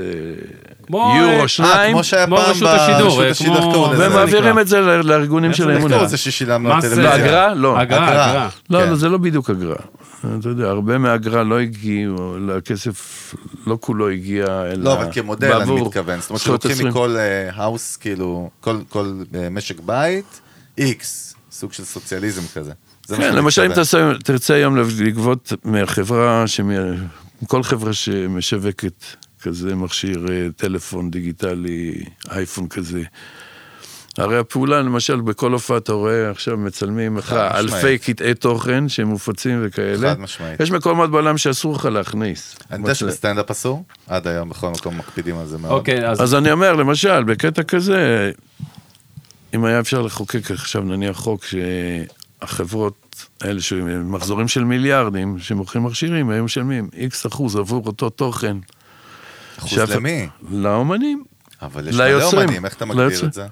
אה, יורו אה, שניים, כמו שהיה כמו רשות השידור, אה, ברשות השידור, כמו- איך קראו לזה? והם זה מעבירים נקרא? את זה לארגונים של איך איך האמונה. קראו לזה ששילמנו מס? לא. אגרה, אגרה. אגרה. לא, כן. לא, זה לא בדיוק אגרה. אתה יודע, הרבה מהאגרה לא הגיעו, לכסף לא כולו הגיע, אלא לא, אבל כמודל אני מתכוון. זאת אומרת שלוקחים. מכל house, כאילו, כל- כל אה, משק בית, איקס, סוג של סוציאליזם כזה. כן, למשל אם. תעשה- תרצה היום לגבות מהחברה, שמ- כל חברה שמשווקת כזה מכשיר אה, טלפון דיגיטלי, אייפון כזה, הרי הפעולה, למשל, בכל הופעה אתה רואה עכשיו מצלמים לך. אלפי קטעי תוכן שמופצים וכאלה. חד משמעית. יש מקומות בעולם שאסור לך להכניס. אני יודע שבסטנדאפ אסור, עד היום בכל מקום מקפידים על זה מאוד. אוקיי, אז אז אני אומר, למשל, בקטע כזה, אם היה אפשר לחוקק עכשיו נניח חוק שהחברות האלה שמחזורים של מיליארדים, שמוכרים מכשירים, היו משלמים איקס אחוז עבור אותו תוכן. אחוז שאף- למי? לאומנים. אבל יש מלא. אומנים, איך אתה מגדיר ליוצרים. את זה?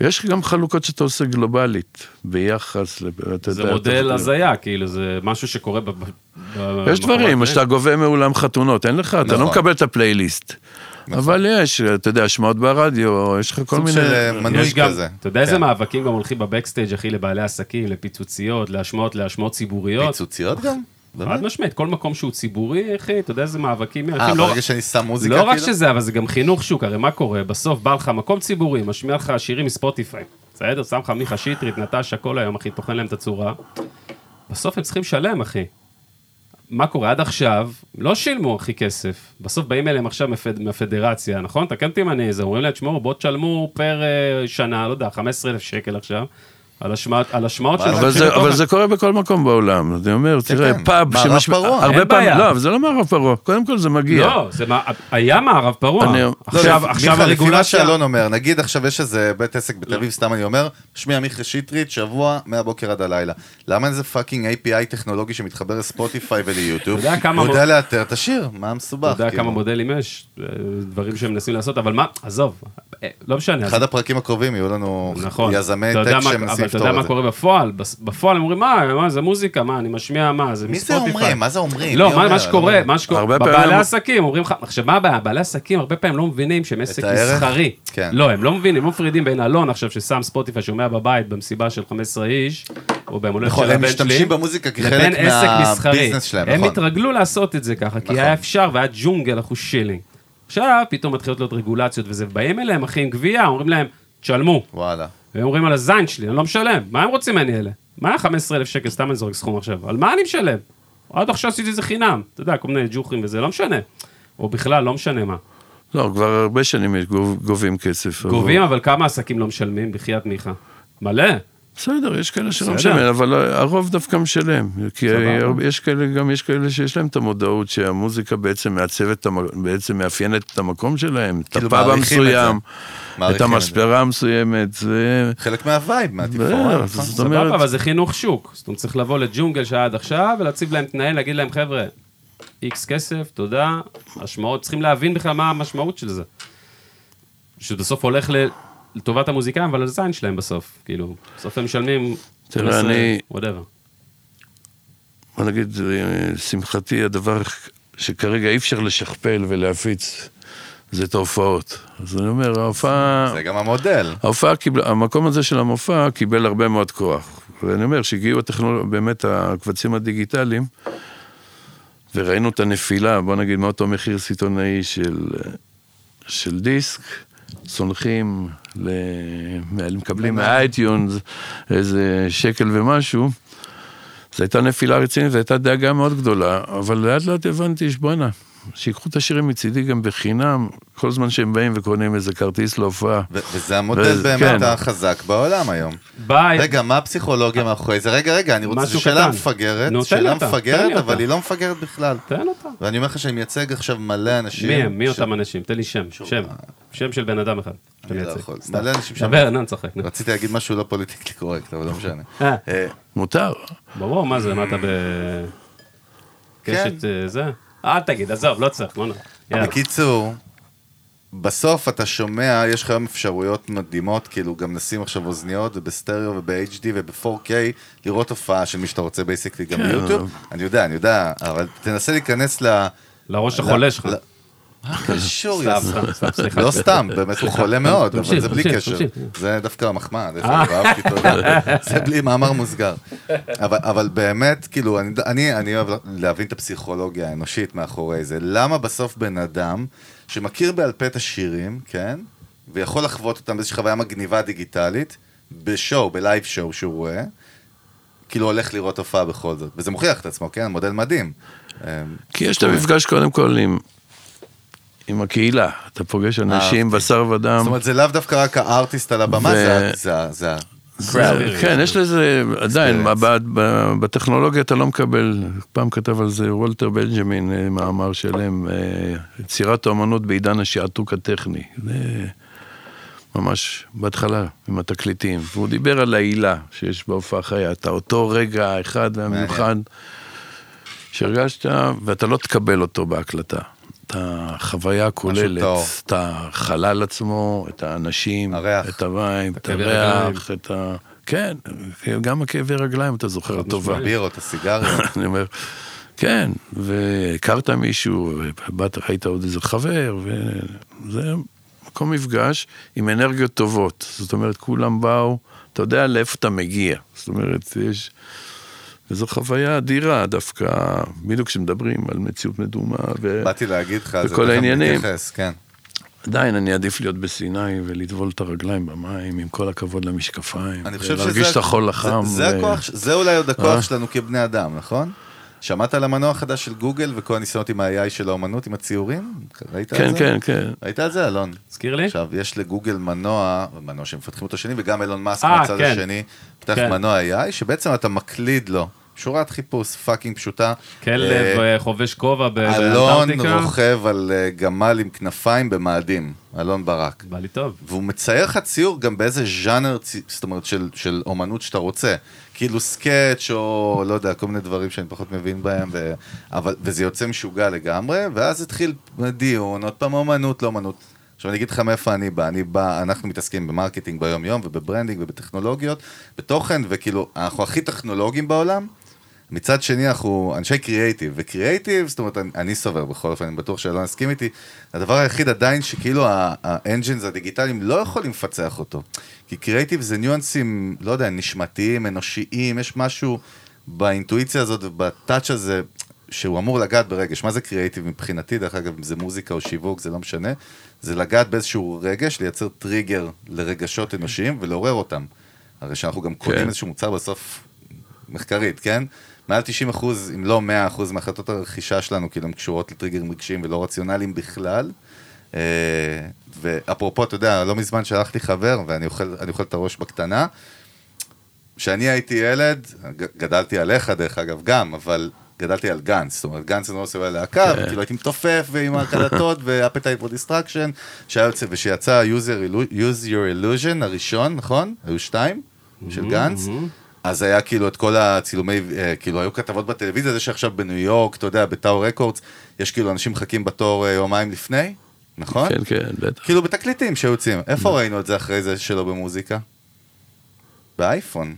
יש גם חלוקות שאתה עושה גלובלית, ביחס, ל- אתה זה יודע, מודל אתה- הזיה, כאילו, זה משהו שקורה ב... ב- יש דברים. שאתה גובה מאולם חתונות, אין לך, אתה נכון. לא מקבל את הפלייליסט. אבל יש, אתה יודע, השמעות ברדיו, יש לך כל סוג מיני... של אה, מנוי יש גם, כזה. אתה יודע איזה כן. מאבקים גם הולכים בבקסטייג', אחי, לבעלי עסקים, לפיצוציות, להשמעות, להשמעות ציבוריות. פיצוציות גם? חד משמעית, כל מקום שהוא ציבורי, אחי, אתה יודע איזה מאבקים, אה, אחי, לא- ברגע שאני שם מוזיקה לא רק כאילו? שזה, אבל זה גם חינוך שוק, הרי מה קורה? בסוף בא לך מקום ציבורי, משמיע לך שירים מספוטיפיי, בסדר? שם לך מיכה שטרית, נטשה, כל היום, אחי, טוחן להם את הצורה. בסוף הם צריכים לשלם, אחי. מה קורה? עד עכשיו, לא שילמו, אחי, כסף. בסוף באים אליהם עכשיו מפד, מהפדרציה, נכון? תקן אותי אם אני איזה, אומרים להם, תשמעו, בואו תשלמו פר אה, שנה, לא יודע, 15,000 שקל עכשיו, על השמעות, על השמעות של... אבל זה. אבל זה קורה בכל מקום בעולם, אני אומר, תראה, כן. פאב מערב שמשמיע, פרוע. הרבה אין פעמים, בעיה. לא, אבל זה לא מערב פרוע, קודם כל זה מגיע. לא, זה מה, היה מערב פרוע. אני- לא, עכשיו, לא, עכשיו מיכה, לפי מה. שאלון אומר, נגיד עכשיו יש איזה בית עסק בתל אביב, סתם אני אומר, שמע מיכה שטרית, שבוע מהבוקר עד הלילה. למה איזה fucking API טכנולוגי שמתחבר לספוטיפיי וליוטיוב? הוא יודע לאתר את השיר, מה מסובך? אתה יודע כאילו? כמה מודלים יש, אה, דברים שהם מנסים לעשות, אבל מה, עזוב, אה, לא משנה. אחד הפרקים הקרובים יהיו לנו נכון. יזמי tech שמנסים אתה יודע מה. קורה בפועל? בפועל הם אומרים, מה, מה, זה מוזיקה, מה, אני משמיע מה, זה מי זה מספוטיפיי. אומרים? מה זה אומרים? לא, מה- שקורה, לא מה שקורה, בבעלי עסקים אומרים לך, עכשיו מה הבעיה, בעלי עסקים הרבה פעמים לא מבינים שהם עסק? מסחרי. כן. לא, הם לא מבינים, הם לא מפרידים בין אלון עכשיו ששם ספוטיפיי, שומע בבית במסיבה של 15 איש, או ביום הולדת נכון, של הם הבן שלי. משתמשים במוזיקה כחלק. מהביזנס שלהם, הם נכון. התרגלו לעשות את זה ככה, כי נכון. היה אפשר והיה ג'ונגל אחוז שילינג. עכשיו פתאום מתחילות להיות רגולציות וזה, באים אליהם אחי עם גבייה, אומרים להם, תשלמו. וואלה. והם אומרים על הזין שלי, אני לא משלם. מה הם רוצים ממני אלה? מה היה 15,000 שקל, סתם אני זורק סכום עכשיו? על מה אני משלם? עד עכשיו עשיתי את זה חינם. אתה יודע, כל מיני ג'וחים וזה, לא משנה. או בכלל, לא משנה מה. לא, כבר הרבה שנים גוב- גובים כסף. אבל- גובים, אבל כמה עסקים לא משלמים בחייאת מיכה? מלא. בסדר, יש כאלה שלא. משלמים, אבל הרוב דווקא משלם. כי. יש כאלה, גם יש כאלה שיש להם את המודעות שהמוזיקה בעצם מעצבת, בעצם מאפיינת את המקום שלהם, את כאילו הפאב. המסוים, את. המספרה המסוימת. חלק מה vibe, מהתפאורה. נכון? סבבה, אבל זה חינוך שוק. זאת אומרת, צריך לבוא לג'ונגל שהיה עד עכשיו, ולהציב להם תנאים, להגיד להם, חבר'ה, איקס כסף, תודה, השמעות, צריכים להבין בכלל מה המשמעות של זה. שבסוף הולך ל- לטובת המוזיקאים, אבל לזין שלהם בסוף. כאילו, בסוף הם משלמים... תראה, 15, אני- whatever. בוא נגיד, אה, שמחתי, הדבר שכרגע אי אפשר לשכפל ולהפיץ, זה את ההופעות. אז אני אומר, ההופעה... זה גם המודל. ההופעה קיבלה, המקום הזה של המופע קיבל הרבה מאוד כוח. ואני אומר שהגיעו הטכנולוגיה, באמת הקבצים הדיגיטליים, וראינו את הנפילה, בוא נגיד, מאותו מחיר סיטונאי של, של דיסק, צונחים. מקבלים מה iTunes איזה שקל ומשהו. זו הייתה נפילה רצינית, זו הייתה דאגה מאוד גדולה, אבל לאט לאט הבנתי שבואנה, שיקחו את השירים מצידי גם בחינם, כל זמן שהם באים וקונים איזה כרטיס להופעה. ו- וזה המודל וזה- באמת כן. החזק בעולם היום. ביי. רגע, מה הפסיכולוגיה מאחורי זה? רגע, רגע, אני רוצה, זו שאלה קטן. מפגרת, נו, שאלה אותה, מפגרת, אבל אותה. היא לא מפגרת בכלל. תן אותה. ואני אומר לך שאני מייצג עכשיו מלא אנשים. מי הם? מי ש- אותם אנשים? תן לי שם. שם. שם של בן אדם אחד. אני לא. יכול. מלא אנשים שם. דבר, נו, נצחק. נו. רציתי להגיד משהו לא politically correct, אבל לא משנה. אה, אה, מותר. ברור, מה זה, מה אתה ב... כן. קשת אה, זה? אל תגיד, עזוב, לא צריך, בוא נ... יאללה. בקיצור, בסוף אתה שומע, יש לך היום אפשרויות מדהימות, כאילו גם נשים עכשיו אוזניות ובסטריאו וב-HD וב-4K, לראות הופעה של מי שאתה רוצה basically גם כן. ביוטיוב. אני יודע, אני יודע, אבל תנסה להיכנס ל... לראש החולה שלך. מה קשור, סליחה. לא סתם, באמת הוא חולה מאוד, אבל זה בלי קשר. זה דווקא המחמאה, אה. זה בלי מאמר מוסגר. אבל באמת, כאילו, אני- אוהב להבין את הפסיכולוגיה האנושית מאחורי זה. למה בסוף בן אדם שמכיר בעל פה את השירים, כן? ויכול לחוות אותם באיזושהי חוויה מגניבה דיגיטלית, בשואו, בלייב שואו שהוא רואה, כאילו הולך לראות הופעה בכל זאת. וזה מוכיח את עצמו, כן? מודל מדהים. כי יש את המפגש קודם כל עם, עם הקהילה. אתה פוגש אנשים. בשר ודם. זאת אומרת, זה לאו דווקא רק הארטיסט על הבמה, זה ה- זה ה- כן, יש לזה, עדיין, בטכנולוגיה אתה לא מקבל, פעם כתב על זה וולטר בנג'מין, אה, מאמר שלם, אה, יצירת האמנות בעידן השעתוק הטכני. זה ממש בהתחלה, עם התקליטים. והוא דיבר על העילה שיש בהופעה חיה, את אותו רגע האחד והמיוחד שהרגשת, ואתה לא תקבל אותו בהקלטה. את החוויה הכוללת. את החלל עצמו, את האנשים, הריח. את המים, את הריח, את ה... כן, גם הכאבי רגליים אתה זוכר טובה. הבירות, הסיגריות. *laughs* אני אומר, כן, והכרת מישהו, באת, ראית עוד איזה חבר, וזה מקום מפגש עם אנרגיות טובות. זאת אומרת, כולם באו, אתה יודע לאיפה אתה מגיע. זאת אומרת, יש... וזו חוויה אדירה דווקא, בדיוק כשמדברים על מציאות מדומה, ו... באתי להגיד לך, זה תכף. נתייחס, כן. עדיין אני עדיף להיות בסיני ולטבול את הרגליים במים, עם כל הכבוד למשקפיים. אני חושב שזה... את החול החם. זה, זה, ו- הכוח, זה אולי עוד הכוח אה? שלנו כבני אדם, נכון? שמעת על המנוע החדש של גוגל וכל הניסיונות עם ה-AI של האומנות, עם הציורים? ראית על כן, זה? כן, כן. ראית על זה, אלון? תזכיר לי? עכשיו, יש לגוגל מנוע, מנוע שמפתחים אותו שני, וגם אילון מאסק אה, מהצד כן. השני, פתח כן. מנוע AI, שבעצם אתה מקליד לו שורת חיפוש fucking פשוטה. כלב אה, אה, חובש כובע ב- אלון באנטארקטיקה. רוכב על אה, גמל עם כנפיים במאדים, אלון ברק. בא לי טוב. והוא מצייר לך ציור גם באיזה ז'אנר, זאת אומרת, של, של אומנות שאתה רוצה. כאילו sketch או לא יודע, כל מיני דברים שאני פחות מבין בהם, ו... אבל, וזה יוצא משוגע לגמרי, ואז התחיל דיון, עוד פעם אומנות, לא אומנות. עכשיו אני אגיד לך מאיפה אני בא, אני בא, אנחנו מתעסקים ב marketing ביום יום וב branding ובטכנולוגיות, בתוכן, וכאילו, אנחנו הכי טכנולוגיים בעולם, מצד שני אנחנו אנשי קריאייטיב, וקריאייטיב, זאת אומרת, אני, אני סובר בכל אופן, אני בטוח שאלון יסכים איתי, הדבר היחיד עדיין שכאילו ה engines הדיגיטליים לא יכולים לפצח אותו. כי קריאייטיב זה ניואנסים, לא יודע, נשמתיים, אנושיים, יש משהו באינטואיציה הזאת וב touch הזה, שהוא אמור לגעת ברגש. מה זה קריאייטיב מבחינתי, דרך אגב, אם זה מוזיקה או שיווק, זה לא משנה. זה לגעת באיזשהו רגש, לייצר טריגר לרגשות אנושיים ולעורר אותם. הרי שאנחנו גם קונים כן. איזשהו מוצר בסוף מחקרית, כן? מעל 90 אחוז, אם לא 100 אחוז מהחלטות הרכישה שלנו, כאילו, הן קשורות לטריגרים רגשיים ולא רציונליים בכלל. אה, ואפרופו, אתה יודע, לא מזמן שלח לי חבר, ואני אוכל, אוכל את הראש בקטנה. כשאני הייתי ילד, גדלתי עליך דרך אגב גם, אבל גדלתי על גנץ, זאת אומרת גנץ אני לא עושה להקה, כן. וכאילו הייתי מתופף ועם הקלטות *laughs* ו-appetite for distraction, שהיה יוצא, ושיצא use your illusion הראשון, נכון? היו שתיים, של Guns. אז היה כאילו את כל הצילומי, אה, כאילו היו כתבות בטלוויזיה, זה שעכשיו בניו יורק, אתה יודע, ב Tower Records, יש כאילו אנשים מחכים בתור אה, יומיים לפני, נכון? כן, כן, בטח. כאילו בתקליטים שיוצאים. איפה ראינו את זה אחרי זה שלא במוזיקה? באייפון.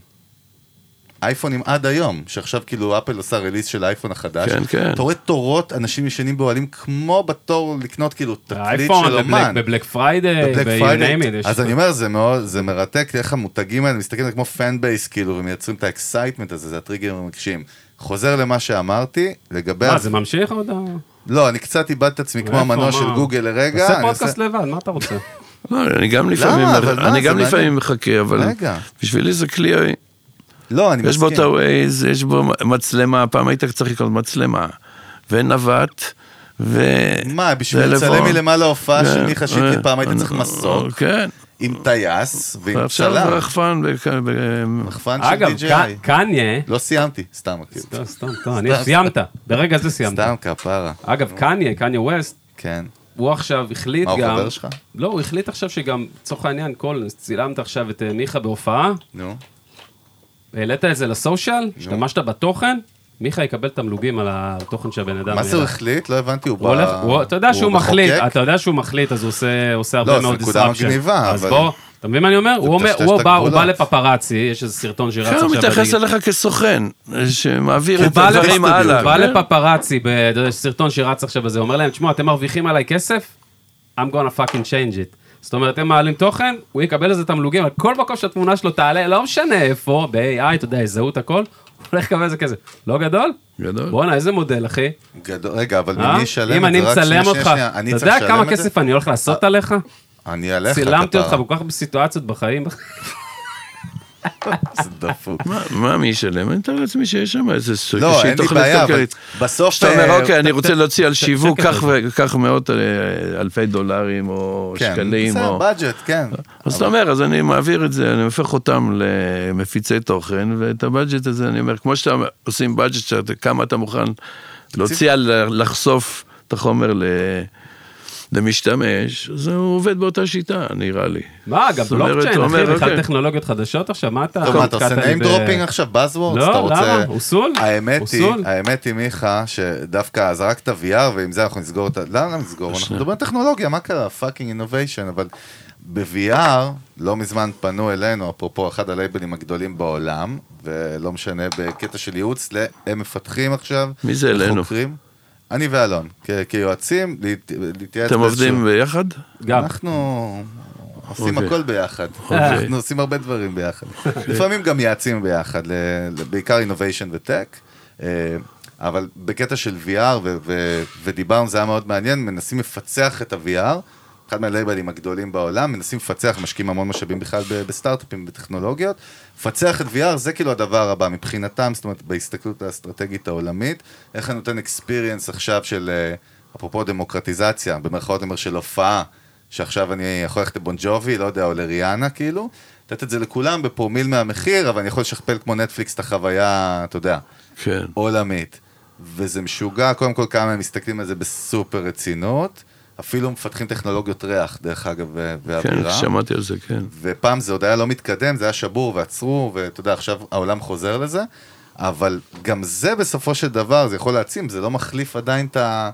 אייפונים עד היום, שעכשיו כאילו אפל עושה release של האייפון החדש. כן, כן. אתה רואה תורות, אנשים ישנים באוהלים כמו בתור לקנות כאילו תקליט של אומן. ב Black Friday, ב Black Friday. אז אני אומר, זה מאוד, זה מרתק איך המותגים האלה מסתכלים כמו fan base כאילו, ומייצרים את ה excitement הזה, זה הטריגרים המקשים. חוזר למה שאמרתי, לגבי... מה, זה ממשיך עוד? לא, אני קצת איבדתי את עצמי כמו המנוע? של גוגל לרגע. אני פודקאסט לבד, מה אתה רוצה? *laughs* לא, אני גם לפעמים. לפעמים מחכה, אבל. בשבילי זה כלי, לא, אני יש בו את מסכים. ה-Waze, יש בו מצלמה, פעם היית צריך לקנות מצלמה, ונווט, ו... מה, בשביל. לצלם מלמעלה הופעה של כן, מיכה שטרי, אה, פעם הייתי צריך אה, מסוק, כן, עם טייס ועם צלם. זה רחפן, רחפן של אגב, די.ג'יי. ק- קניה, לא סיימתי, סתם, כאילו. סתם, סתם, סתם, אני סיימת, ברגע זה סיימת. סתם כפרה. אגב, קניה, קניה ווסט, כן. הוא עכשיו החליט מה, הוא גם... חבר שלך? לא, הוא החליט עכשיו שגם, לצורך העניין, כל, צילמת עכשיו את אה, מיכה בהופעה, נו. העלית את זה לסושיאל, השתמשת בתוכן, מיכה יקבל תמלוגים על התוכן שהבן אדם... מה זה הוא. החליט? לא הבנתי, הוא הוא הולך, ב- הוא- אתה יודע שהוא הוא מחליט? אתה יודע שהוא מחליט, אז הוא עושה- עושה לא, הרבה זו מאוד נקודה. מגניבה, אז אבל- בוא, אתה מבין מה אני אומר? הוא אומר, הוא בא- בא. לפפרצי, יש איזה סרטון שרץ עכשיו. הוא מתייחס. אליך כסוכן, שמעביר את בא הדברים הלאה. הוא בא כן. לפפרצי, ב- אתה יודע, יש סרטון שרץ עכשיו וזה, אומר להם, תשמעו, אתם מרוויחים עליי כסף? I'm gonna fucking change it. זאת אומרת, הם מעלים תוכן, הוא יקבל איזה תמלוגים, על כל מקום שהתמונה שלו תעלה, לא משנה איפה, ב-AI, אתה יודע, יזהו את הכל, הוא הולך לקבל איזה כסף. לא גדול? גדול. בואנה, איזה מודל, אחי. גדול. רגע, אבל אה? ממי ישלם אם את אני מצלם אותך, אתה יודע כמה? כסף אני הולך לעשות עליך? אני עליך, צילמתי אותך. בכל כך בסיטואציות בחיים. *laughs* זה דפוק. מה- מי ישלם? אני מתאר לעצמי שיש שם איזה סוג לא, אין לי בעיה, אבל. בסוף... שאתה אומר, אוקיי, אני רוצה להוציא על *laughs* שיווק שקל כך וכך מאות אה, אלפי דולרים או כן, שקלים. בסדר, או- בדג'ט, כן. אז אתה אומר, אז אני מעביר את זה, אני הופך אותם למפיצי תוכן, ואת הבאג'ט הזה, אני אומר, כמו אומר, עושים שאתה- כמה אתה מוכן להוציא על לחשוף את החומר ל... למשתמש, אז הוא עובד באותה שיטה, נראה לי. מה, גם בלוקצ'יין, אחי, בכלל אוקיי. טכנולוגיות חדשות עכשיו, מה אתה... טוב, מה, אתה עושה name dropping עכשיו, buzzwords? לא, אתה רוצה... למה? הוא סול? האמת הוא היא? האמת היא, מיכה, שדווקא זרקת VR, ועם זה אנחנו נסגור את ה... למה נסגור? אנחנו מדברים על טכנולוגיה, מה קרה? fucking innovation, אבל ב-VR, לא מזמן פנו אלינו, אפרופו אחד הלייבלים הגדולים בעולם, ולא משנה, בקטע של ייעוץ, הם מפתחים עכשיו. מי זה אלינו? חוקרים. אני ואלון, כ- כיועצים, להת- להתייעץ אתם באיזשהו- עובדים ביחד? גם. אנחנו עושים אוקיי. הכל ביחד. אוקיי. אנחנו עושים הרבה דברים ביחד. לפעמים גם יעצים ביחד, ל- ל- בעיקר innovation וטק. אה, אבל בקטע של VR, ו- ו- ודיברנו, זה היה מאוד מעניין, מנסים לפצח את ה-VR, אחד מהלייבלים הגדולים בעולם, מנסים לפצח, משקיעים המון משאבים בכלל בסטארט-אפים, בטכנולוגיות. לפצח את VR זה כאילו הדבר הבא מבחינתם, זאת אומרת, בהסתכלות האסטרטגית העולמית, איך אני נותן experience עכשיו של, אה, אפרופו דמוקרטיזציה, במרכאות אומר של הופעה, שעכשיו אני יכול ללכת לבון ג'ובי, לא יודע, או לריאנה כאילו, לתת את זה לכולם בפרומיל מהמחיר, אבל אני יכול לשכפל כמו נטפליקס את החוויה, אתה יודע, כן. עולמית. וזה משוגע, קודם כל כמה הם מסתכלים על זה בסופר רצינות, אפילו מפתחים טכנולוגיות ריח, דרך אגב, ו- כן, ואווירה. שמעתי על זה, כן. ופעם זה עוד היה לא מתקדם, זה היה שבור ועצרו, ואתה יודע, עכשיו העולם חוזר לזה, אבל גם זה בסופו של דבר, זה יכול להעצים, זה לא מחליף עדיין את, ה...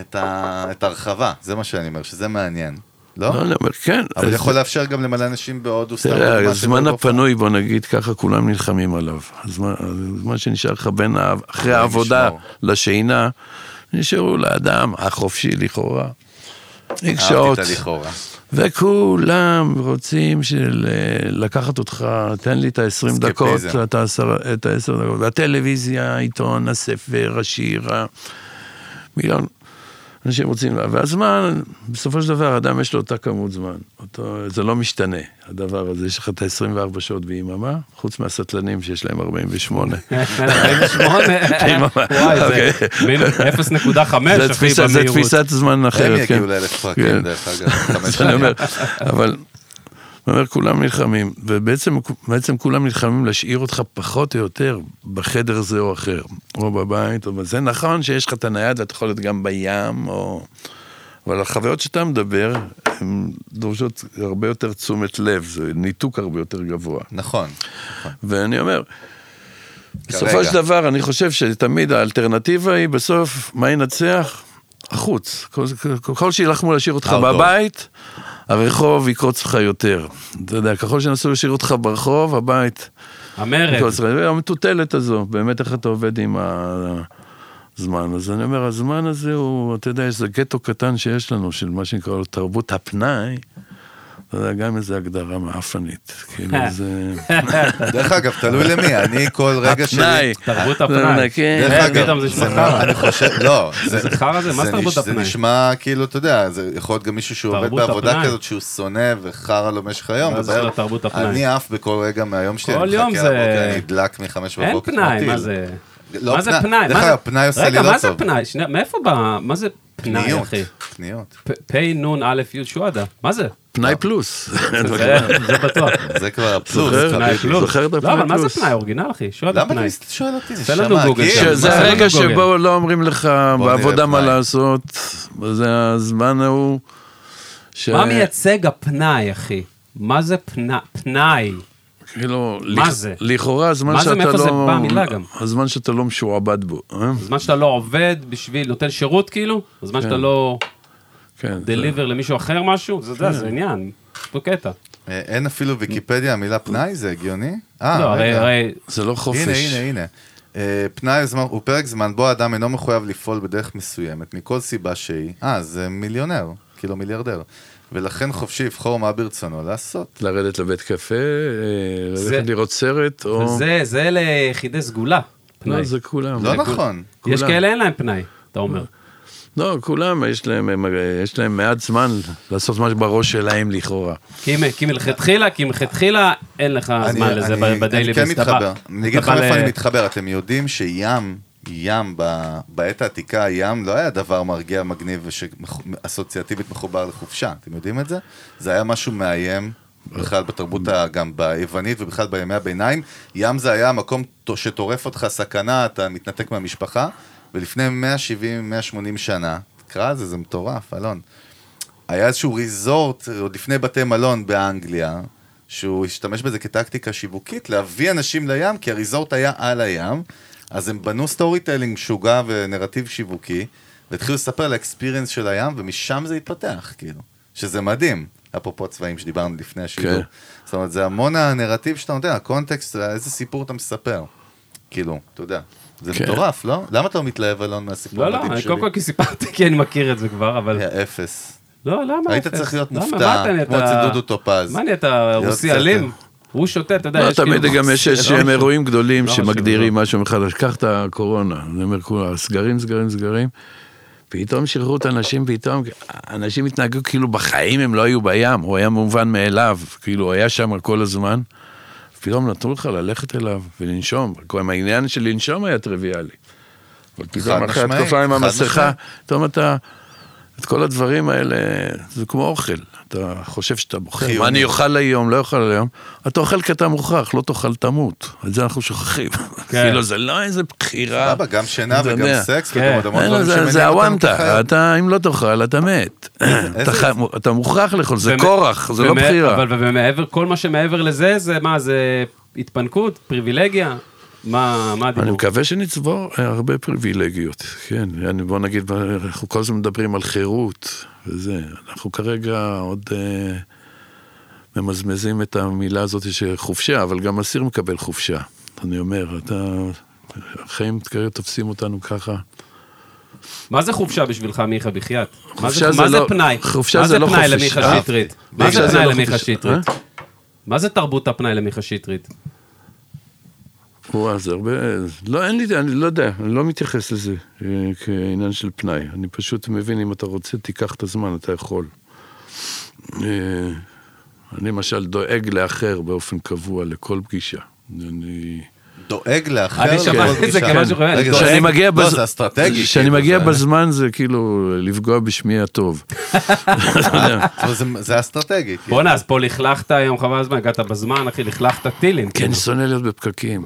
את, ה... את ההרחבה, זה מה שאני אומר, שזה מעניין. לא? לא, אני אומר, כן. אבל אז- יכול לאפשר גם למלא אנשים בהודו, סתם תראה, הזמן. הפנוי, בוא נגיד ככה, כולם נלחמים עליו. הזמן הזמן שנשאר לך בין, אחרי העבודה. לשינה, נשארו לאדם החופשי לכאורה. איקס אהבתי שעות, את הלכאורה. וכולם רוצים של, אה, לקחת אותך, תן לי את ה-20 דקות. את ה-10 את ה-10 דקות, והטלוויזיה, העיתון, הספר, השיר, מיליון. אנשים רוצים, והזמן, בסופו של דבר, אדם יש לו אותה כמות זמן. אותו, זה לא משתנה, הדבר הזה. יש לך את ה-24 שעות ביממה, חוץ מהסטלנים שיש להם 48. 48? *laughs* *laughs* *laughs* וואי, זה אוקיי. מין 0.5 זה אחי תפיסה- זה במהירות. תפיסת זמן הם אחרת, כן. יגיעו לאלף כן. פרקים, דרך אגב. אבל, אומר, כולם נלחמים, ובעצם בעצם כולם נלחמים להשאיר אותך פחות או יותר בחדר זה או אחר, או בבית, או בזה. נכון שיש לך את הנייד ואתה יכול להיות גם בים, או... אבל החוויות שאתה מדבר, הן דורשות הרבה יותר תשומת לב, זה ניתוק הרבה יותר גבוה. נכון. ואני אומר, בסופו. של דבר, אני חושב שתמיד האלטרנטיבה היא בסוף, מה ינצח? החוץ. כל, כל, שילחמו להשאיר אותך. בבית, הרחוב יקרוץ לך יותר. אתה יודע, ככל שינסו להשאיר אותך ברחוב, הבית המרד. המטוטלת הזו, באמת איך אתה עובד עם הזמן. אז אני אומר, הזמן הזה הוא, אתה יודע, יש איזה גטו קטן שיש לנו, של מה שנקרא תרבות הפנאי. אתה יודע, גם איזו הגדרה מעפנית. כאילו, *laughs* זה... דרך אגב, תלוי למי, אני כל *laughs* רגע שלי... הפנאי. תרבות הפנאי. כן. דרך אה, אגב, זה חרא. אני חושב, לא, זה חרא זה? מה זה תרבות נש- זה הפנאי? נשמע כאילו, אתה יודע, זה יכול להיות גם מישהו שהוא עובד בעבודה הפנאי. כזאת שהוא שונא וחרא לו במשך היום. הפנאי? אני עף בכל רגע מהיום שלי, כל אני יום מחכה זה- לבוקר, אני נדלק מחמש אין בבוקר. פנאי, כמו מה. זה? לא מה זה פנאי. דרך מה אגב, זה- פנאי עושה לי רגע, לא מה זה טוב. פנאי? שנייה, מאיפה בא... מה זה פנאי, אחי? קניות. פ' נ' א' י' שועדה. מה זה? פנאי פלוס. זה זה בטוח. זה כבר. זוכר? פנאי. פלוס. זוכר את לא, הפנאי אבל מה זה פלוס? פנאי? אורגינל, אחי? שועדה למה פנאי. אתה שואל אותי? תן לנו גוגל מה, הרגע לא. שבו לא אומרים לך בעבודה מה. לעשות, זה הזמן ההוא. מה מייצג הפנאי, אחי? מה זה פנאי? כאילו, מה לכ- זה? לכאורה הזמן מה זה, שאתה מאיפה זה לא... בא המילה גם? הזמן שאתה לא משועבד בו. אה? זמן שאתה לא עובד בשביל, נותן שירות כאילו? זמן שאתה לא כן. זה- דליבר למישהו אחר משהו? זה יודע, זה עניין. יש פה קטע. אה, אין אפילו ויקיפדיה המילה פנאי, זה הגיוני? אה, לא, הרי. הרי, זה לא חופש. הנה, הנה, הנה. אה, פנאי זמן, הוא פרק זמן בו האדם אינו מחויב לפעול בדרך מסוימת, מכל סיבה שהיא. אה, זה מיליונר, כאילו מיליארדר. ולכן חופשי לבחור מה ברצונו לעשות. לרדת לבית קפה, אה, זה- ללכת לראות סרט, או... וזה, זה ליחידי סגולה. פנאי. לא, זה כולם. לא זה נכון. יש. כאלה אין להם פנאי, אתה אומר. לא, כולם, יש להם, הם- יש להם מעט זמן לעשות מה שבראש שלהם לכאורה. כי מלכתחילה, כי מלכתחילה אין לך אני- זמן לזה אני- ב- בדיילי אני כן מתחבר. אני אגיד לך איפה אני מתחבר. אתם יודעים שים, ים, ב- בעת העתיקה, ים לא היה דבר מרגיע, מגניב ושאסוציאטיבית מחובר לחופשה. אתם יודעים את זה? זה היה משהו מאיים. בכלל בתרבות, גם ביוונית ובכלל בימי הביניים, ים זה היה מקום ט- שטורף אותך סכנה, אתה מתנתק מהמשפחה, ולפני 170-180 שנה, תקרא זה, זה מטורף, אלון. היה איזשהו resort, עוד לפני בתי מלון באנגליה, שהוא השתמש בזה כטקטיקה שיווקית, להביא אנשים לים, כי ה resort היה על הים, אז הם בנו storytelling משוגע ונרטיב שיווקי, והתחילו לספר על ה experience של הים, ומשם זה התפתח, כאילו. שזה מדהים, אפרופו צבעים שדיברנו לפני השידור. כן. זאת אומרת, זה המון הנרטיב שאתה נותן, הקונטקסט, איזה סיפור אתה מספר. כאילו, אתה יודע. זה כן. מטורף, לא? למה אתה לא מתלהב, אלון, מהסיפור לא, לא, המדהים אני שלי? קודם כל כי סיפרתי, כי אני מכיר את זה כבר, אבל... היה אפס. לא, למה היית אפס? צריך להיות? מופתע, אתה כמו אצל דודו טופז. מה נהיית רוסי קצת- אלים? הוא שותה, אתה יודע, לא, יש תמיד כאילו- גם יש *laughs* לא איזשהם. אירועים גדולים לא שמגדירים. משהו מחדש. קח את הקורונה, אני אומר כולה, סגרים, סגרים, סגרים. פתאום שחררו את האנשים, פתאום, אנשים התנהגו כאילו בחיים הם לא היו בים, הוא היה מובן מאליו, כאילו הוא היה שם כל הזמן. פתאום נתנו לך ללכת אליו ולנשום, גם העניין של לנשום היה טריוויאלי. אבל פתאום אחרי התקופה עם המסכה. פתאום אתה, את כל הדברים האלה, זה כמו אוכל. אתה חושב שאתה בוחר, חיוני. מה אני אוכל היום, לא אוכל היום. אתה אוכל כי אתה מוכרח, לא תאכל תמות. את זה אנחנו שוכחים. כן. כאילו, זה לא איזה בחירה. סבבה, גם שינה וגם. סקס כן. וגם אין, דברים זה- שמניעים זה אותנו הוואנטה. אתה, אם לא תאכל, אתה מת. *clears throat* אתה מוכרח לאכול, זה כורח, זה לא בחירה. אבל ומעבר, כל מה שמעבר לזה, זה מה, זה התפנקות, פריבילגיה? מה מה אני הדיבור? מקווה שנצבור אה, הרבה פריבילגיות, כן, אני- בוא נגיד, אנחנו כל הזמן מדברים על חירות וזה, אנחנו כרגע עוד אה, ממזמזים את המילה הזאת של חופשה, אבל גם אסיר מקבל חופשה. אני אומר, אתה, החיים כרגע תופסים אותנו ככה. מה זה חופשה בשבילך, מיכה בחייאת? מה חופשה זה- זה מה זה לא- פנאי? חופשה מה זה לא פנאי חופש. למיכה אה? שטרית? מה חופשה זה פנאי לא למיכה חופש. שטרית? אה? מה זה תרבות הפנאי למיכה שטרית? וואו, זה הרבה... לא, אין לי, אני לא יודע, אני לא מתייחס לזה אה, כעניין של פנאי. אני פשוט מבין, אם אתה רוצה, תיקח את הזמן, אתה יכול. אה, אני למשל דואג לאחר באופן קבוע לכל פגישה. אני... דואג לאחר אני שמעתי את זה. כמשהו זה- כשאני מגיע לא, בז- זה אסטרטגי. כשאני כאילו, מגיע בזמן זה כאילו לפגוע בשמי הטוב. *laughs* אבל זה- זה אסטרטגי. כאילו. בואנה, אז פה לכלכת היום חבל הזמן, הגעת בזמן, אחי, לכלכת טילים. כי אני שונא להיות בפקקים.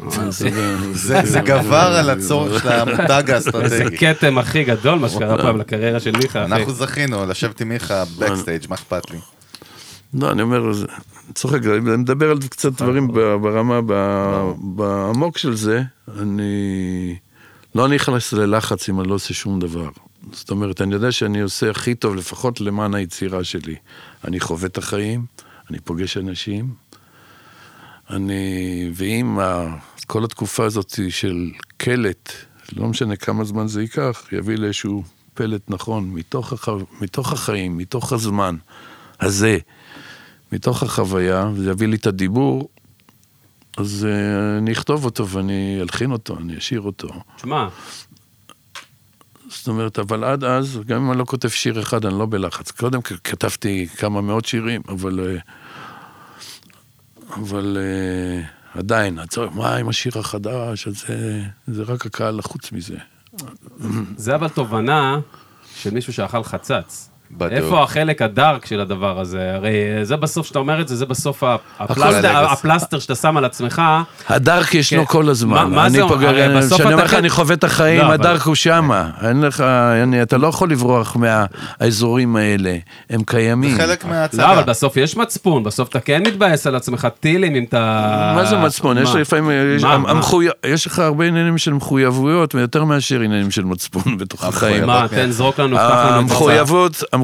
זה זה גבר על הצורך של המותג איזה האסטרטגי. כתם הכי גדול, מה שקרה פעם לקריירה של מיכה, אחי. אנחנו זכינו לשבת עם מיכה בקסטייג', מה אכפת לי? לא, אני אומר, צוחק, אני מדבר על קצת דברים ברמה, בעמוק של זה, אני לא נכנס ללחץ אם אני לא עושה שום דבר. זאת אומרת, אני יודע שאני עושה הכי טוב, לפחות למען היצירה שלי. אני חווה את החיים, אני פוגש אנשים, אני... ואם כל התקופה הזאת של קלט, לא משנה כמה זמן זה ייקח, יביא לאיזשהו פלט נכון, מתוך, הח... מתוך החיים, מתוך הזמן הזה, מתוך החוויה, זה יביא לי את הדיבור, אז uh, אני אכתוב אותו ואני אלחין אותו, אני אשיר אותו. תשמע, זאת אומרת, אבל עד אז, גם אם אני לא כותב שיר אחד, אני לא בלחץ. קודם כתבתי כמה מאות שירים, אבל... אה, אבל אה, עדיין, הצורך, מה עם השיר החדש? אז זה, זה רק הקהל לחוץ מזה. זה אבל תובנה של מישהו שאכל חצץ. בדיוק. איפה החלק הדארק של הדבר הזה? הרי אה, זה בסוף, שאתה אומר את זה, זה בסוף הפלסטר. הפלסטר שאתה שם על עצמך. הדארק ישנו כן. כל הזמן. מה- מה אני זה אומר? כשאני אתה אומר לך, כן- אני חווה את החיים, לא, אבל- הדארק הוא שמה. אין לך, אני, אתה לא יכול לברוח מהאזורים האלה, הם קיימים. חלק לא, מההצגה. אבל בסוף יש מצפון, בסוף אתה כן מתבאס על עצמך טילים אם אתה... מה זה מצפון? יש מה? לפעמים, יש- מה, מה? המחויב- יש לך הרבה עניינים של מחויבויות, ויותר מאשר עניינים של מצפון בתוך החיים. מה, תן, זרוק לנו, פתח לנו את זה.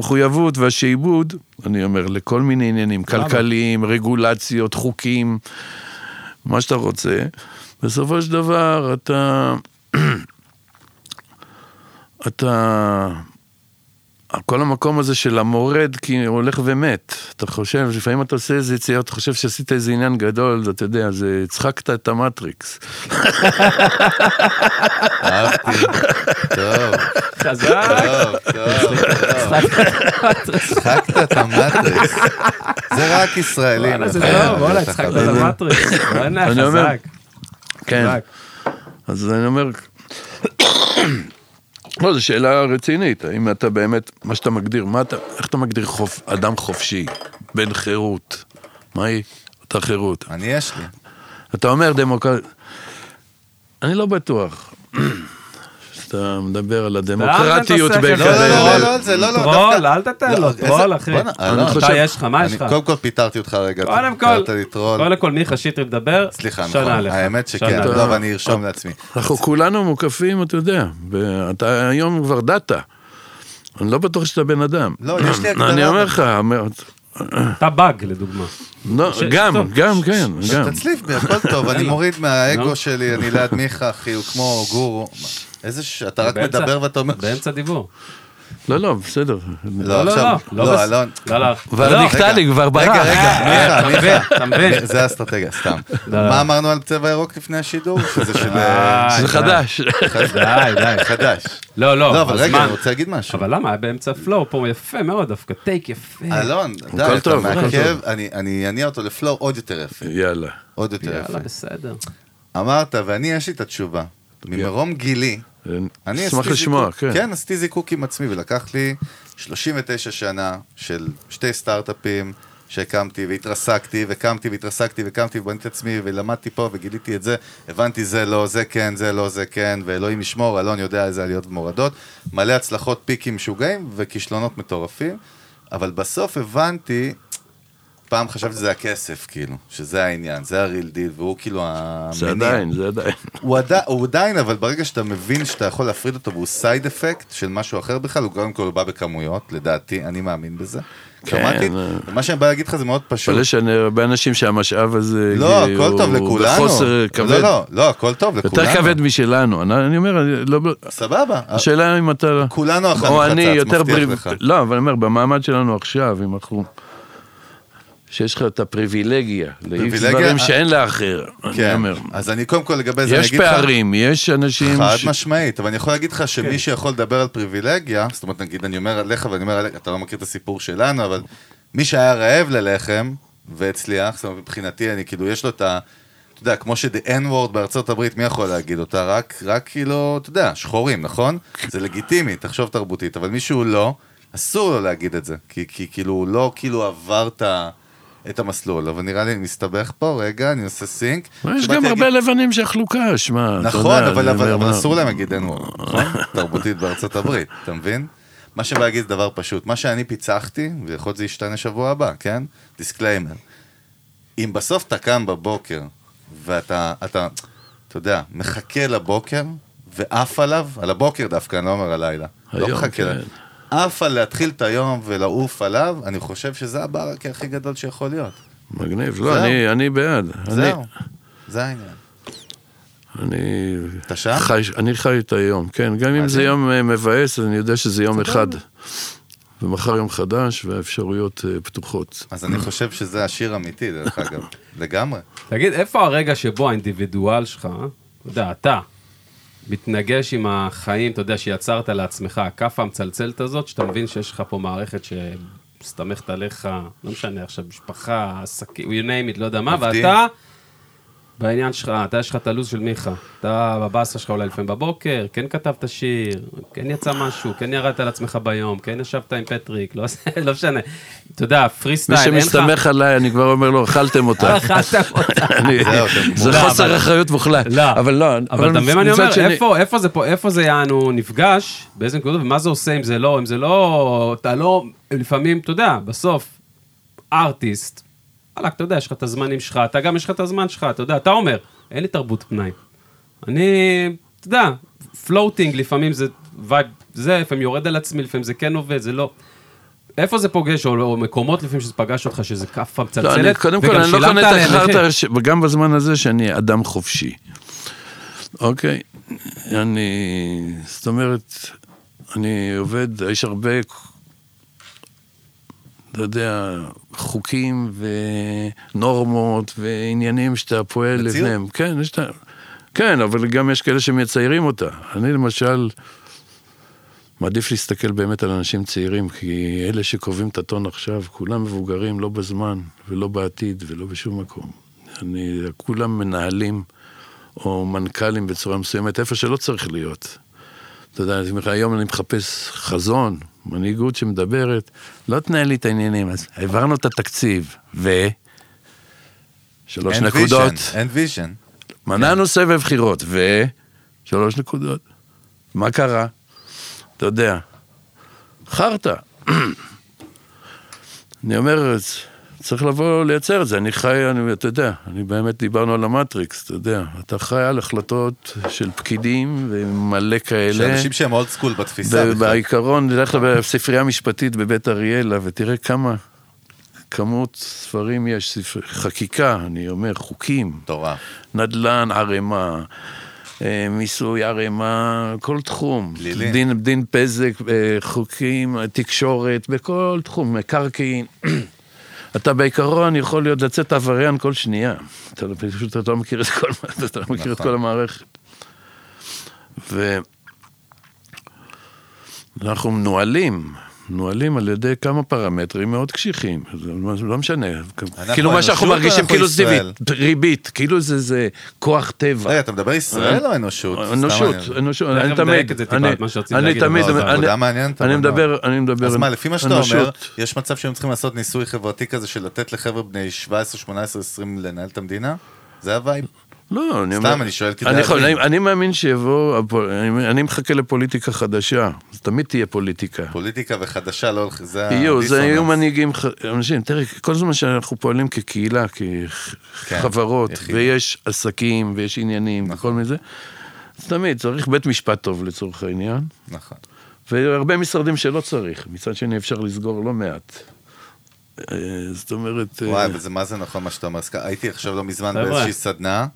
המחויבות, והשעבוד, אני אומר, לכל מיני עניינים, כלכליים, רגולציות, חוקים, מה שאתה רוצה. בסופו של דבר, אתה... *clears throat* אתה... כל המקום הזה של המורד, כי הוא הולך ומת. אתה חושב, לפעמים אתה עושה איזה יציאה, אתה חושב שעשית איזה עניין גדול, אתה יודע, זה, הצחקת את המטריקס. אהבתי. טוב, חזק. טוב, טוב. צחקת את המטריקס. זה רק ישראלים. וואלה, זה נכון. טוב, וואלה, אתה הצחקת את. המטריקס. וואלה, אני אומר, חזק. כן. אז אני אומר, לא, זו שאלה רצינית, האם אתה באמת, מה שאתה מגדיר, מה אתה, איך אתה מגדיר חופ, אדם חופשי, בן חירות? מהי אותה חירות? אני יש לי. אתה אומר דמוקרט... אני לא בטוח. שאתה מדבר על הדמוקרטיות אתה לא, לא. לא, לא, זה לא, לא, טרול, אל תתן לו, לא, טרול, איזה- אחי. אני אלון, חושב- אתה, יש לך, מה יש אני לך? קודם כל פיטרתי אותך רגע. קודם כל. קודם כל מיכה שטרית מדבר, סליחה, נכון. האמת שכן. לא, ואני ארשום לעצמי. אנחנו כולנו מוקפים, אתה יודע, ואתה היום כבר דאטה. אני לא בטוח שאתה בן אדם. לא, יש לי *clears throat* הגדרה. אני אומר לך, אתה באג, לדוגמה. לא, גם, טוב. גם, כן, גם. תצליף בי, הכל טוב, אני לא. *laughs* מוריד לא. מהאגו שלי, אני ליד מיכה, אחי, הוא כמו גורו. איזה ש... אתה רק באמצע- מדבר ואתה אומר... באמצע דיבור. לא, לא, בסדר. לא, לא, לא, לא, בס- אלון. לא, לא. כבר לא, נקטע לי, כבר ברח. רגע, רגע, מיכה, מיכה. אתה מבין? זה האסטרטגיה, סתם. לא, לא. מה אמרנו על צבע ירוק לפני השידור? *laughs* שזה של... אה, זה חדש. די, די. חדש. לא, לא, לא, אבל רגע, אני רוצה להגיד משהו. אבל למה? היה באמצע פלואו פה יפה מאוד דווקא, טייק יפה. אלון, די, אתה מעכב, אני- אני אניע אותו לפלואו עוד יותר יפה. יאללה. עוד יותר יפה. יאללה, בסדר. אמרת, ואני, יש לי את התשובה. ממרום גילי, אשמח עשיתי לשמוע, כן. כן, עשיתי זיקוק עם עצמי, ולקח לי 39 שנה של שתי סטארט-אפים שהקמתי והתרסקתי, וקמתי והתרסקתי וקמתי ובניתי את עצמי, ולמדתי פה וגיליתי את זה, הבנתי זה לא, זה כן, זה לא, זה כן, ואלוהים ישמור, אלון יודע איזה עליות ומורדות, מלא הצלחות, פיקים משוגעים וכישלונות מטורפים, אבל בסוף הבנתי, פעם חשבתי שזה הכסף, כאילו, שזה העניין, זה ה real deal, והוא כאילו המניע. זה עדיין, זה עדיין. הוא, עדי, הוא עדיין, אבל ברגע שאתה מבין שאתה יכול להפריד אותו והוא side effect של משהו אחר בכלל, הוא קודם כל בא בכמויות, לדעתי, אני מאמין בזה. כן. אה. ומה שאני בא להגיד לך זה מאוד פשוט. אבל יש הרבה אנשים שהמשאב הזה, לא, הכל טוב לכולנו. בחוסר כבד. לא, לא, לא, הכל טוב לכולנו. יותר כבד משלנו. אני אומר, לא... סבבה. השאלה אם אתה... כולנו אכלנו או חצץ, אני יותר מבטיח בריב... לך. לא, אבל אני אומר, במעמד שלנו עכשיו, אם אנחנו... שיש לך את הפריבילגיה, להעיף דברים אה, שאין לאחר. אני כן, אומר. אז אני קודם כל לגבי זה, אני יש אגיד לך... פערים, יש אנשים... חד ש- משמעית, אבל אני יכול להגיד לך כן. שמי שיכול לדבר על פריבילגיה, זאת אומרת, נגיד, אני אומר עליך ואני אומר עליך, אתה לא מכיר את הסיפור שלנו, אבל מי שהיה רעב ללחם והצליח, זאת אומרת, מבחינתי, אני כאילו, יש לו את ה... אתה יודע, כמו ש-the N-word בארצות הברית, מי יכול להגיד אותה? רק, רק כאילו, אתה יודע, שחורים, נכון? זה לגיטימי, תחשוב תרבותית, אבל מישהו לא, אסור לו להגיד את זה, כי, כי כאילו, הוא לא כאילו עבר את ה... את המסלול, אבל נראה לי אני מסתבך פה, רגע, אני עושה סינק. יש שבאתי גם הרבה לבנים שאכלו קש, מה, אתה נכון, יודע, אני אבל, אסור להם להגיד אין וורד, נכון? *laughs* תרבותית בארצות הברית, אתה מבין? מה שבא להגיד זה דבר פשוט. מה שאני פיצחתי, ויכול להיות שזה ישתנה שבוע הבא, כן? disclaimer. אם בסוף אתה קם בבוקר, ואתה, אתה, אתה יודע, מחכה לבוקר, ועף עליו, על הבוקר דווקא, אני לא אומר הלילה. לא היום, מחכה כן. עף על להתחיל את היום ולעוף עליו, אני חושב שזה הברכה הכי גדול שיכול להיות. מגניב. לא, אני- אני בעד. אני- זהו, זה העניין. אני... אתה שם? חי, אני חי את היום, כן. גם אם זה. יום אה, מבאס, אני יודע שזה יום. אחד. ומחר יום חדש, והאפשרויות אה, פתוחות. אז אני חושב שזה השיר אמיתי, דרך אגב. *laughs* לגמרי. תגיד, איפה הרגע שבו האינדיבידואל שלך, אתה יודע, אתה, מתנגש עם החיים, אתה יודע, שיצרת לעצמך, הכאפה המצלצלת הזאת, שאתה מבין שיש לך פה מערכת שמסתמכת עליך, לא משנה עכשיו, משפחה, עסקים, you name it, לא יודע מה, עובדים. ואתה, בעניין שלך, אתה יש לך את הלו"ז של מיכה. אתה בבאסה שלך אולי לפעמים בבוקר, כן כתבת שיר, כן יצא משהו, כן ירדת על עצמך ביום, כן ישבת עם פטריק, לא, *laughs* לא משנה. אתה יודע, פרי מי סטייל, אין לך... שמסתמך עליי, אני כבר אומר לו, אכלתם אותה. אכלת *laughs* אותה. אני- זהו, אתם זה לא, חוסר אחריות מוחלט. לא, אבל לא, אבל אתה מבין מה אני מצד אומר? איפה זה פה, איפה זה יענו נפגש, באיזה נקודות, ומה זה עושה אם זה לא, אם זה לא, אתה לא, לפעמים, אתה יודע, בסוף, ארטיסט, וואלכ, אתה יודע, יש לך את הזמנים שלך, אתה גם יש לך את הזמן שלך, אתה יודע, אתה אומר, אין לי תרבות פנאי. אני, אתה יודע, floating לפעמים זה vibe, זה, לפעמים יורד על עצמי, לפעמים זה כן עובד, זה לא. איפה זה פוגש, או, או מקומות לפעמים שזה פגש אותך, שזה כאפה מצלצלת, לא, אני, קודם כל, אני לא קונה את. החרטא, וגם בזמן הזה שאני אדם חופשי. אוקיי? אני, זאת אומרת, אני עובד, יש הרבה, אתה יודע, חוקים ונורמות ועניינים שאתה פועל. לפניהם. כן, יש את ה... כן, אבל גם יש כאלה שמציירים אותה. אני למשל, מעדיף להסתכל באמת על אנשים צעירים, כי אלה שקובעים את הטון עכשיו, כולם מבוגרים, לא בזמן, ולא בעתיד, ולא בשום מקום. אני, כולם מנהלים או מנכ"לים בצורה מסוימת, איפה שלא צריך להיות. אתה יודע, היום אני מחפש חזון, מנהיגות שמדברת, לא תנהל לי את העניינים, אז העברנו את התקציב, ו... שלוש נקודות. אין vision. מנענו סבב בחירות, ו... שלוש נקודות. מה קרה? אתה יודע, חרטא. *clears throat* אני אומר, צריך לבוא לייצר את זה. אני חי, אני, אתה יודע, אני באמת דיברנו על המטריקס, אתה יודע. אתה חי על החלטות של פקידים ומלא כאלה. שאנשים שהם old school בתפיסה. בעיקרון, נלך לספרייה המשפטית בבית אריאלה ותראה כמה כמות ספרים יש, ספר, חקיקה, אני אומר, חוקים, מטורף. נדל"ן, ערימה, אה, מיסוי, ערימה, כל תחום. פלילי. דין, דין פזק, אה, חוקים, תקשורת, בכל תחום, מקרקעין. אתה בעיקרון יכול להיות לצאת עבריין כל שנייה. אתה לא- פשוט אתה לא מכיר את כל, אתה לא מכיר את נכון. כל המערכת. ו... אנחנו מנוהלים, מנוהלים על ידי כמה פרמטרים מאוד קשיחים, זה לא לא משנה, כאילו מה שאנחנו מרגישים כאילו זה. ריבית, כאילו זה, זה כוח טבע. רגע, אתה מדבר ישראל או אנושות? סתם אנושות. אנושות, תכף אני תמיד, אני- תמיד, זה אני- מדבר, אני מדבר, אז מה, לפי מה שאתה אומר, אנושות. יש מצב שהם צריכים לעשות ניסוי חברתי כזה של לתת לחבר'ה בני 17, 18, 20 לנהל את המדינה? זה ה vibe? לא, אני סתם, אומר, אני שואל כדי אני, יכול, להבין. אני, אני מאמין שיבוא, אני, אני מחכה לפוליטיקה חדשה, תמיד תהיה פוליטיקה. פוליטיקה וחדשה, לא... זה יהיו, זה. יהיו מנהיגים, אנשים, תראה, כל זמן שאנחנו פועלים כקהילה, כן, כחברות, יחיד. ויש עסקים, ויש עניינים, נכון. וכל מיני, אז תמיד צריך בית משפט טוב לצורך העניין, נכון. והרבה משרדים שלא צריך, מצד שני אפשר לסגור לא מעט. אה, זאת אומרת, אה, וואי, וזה מה זה נכון מה שאתה אומר. הייתי עכשיו לא מזמן. באיזושהי סדנה,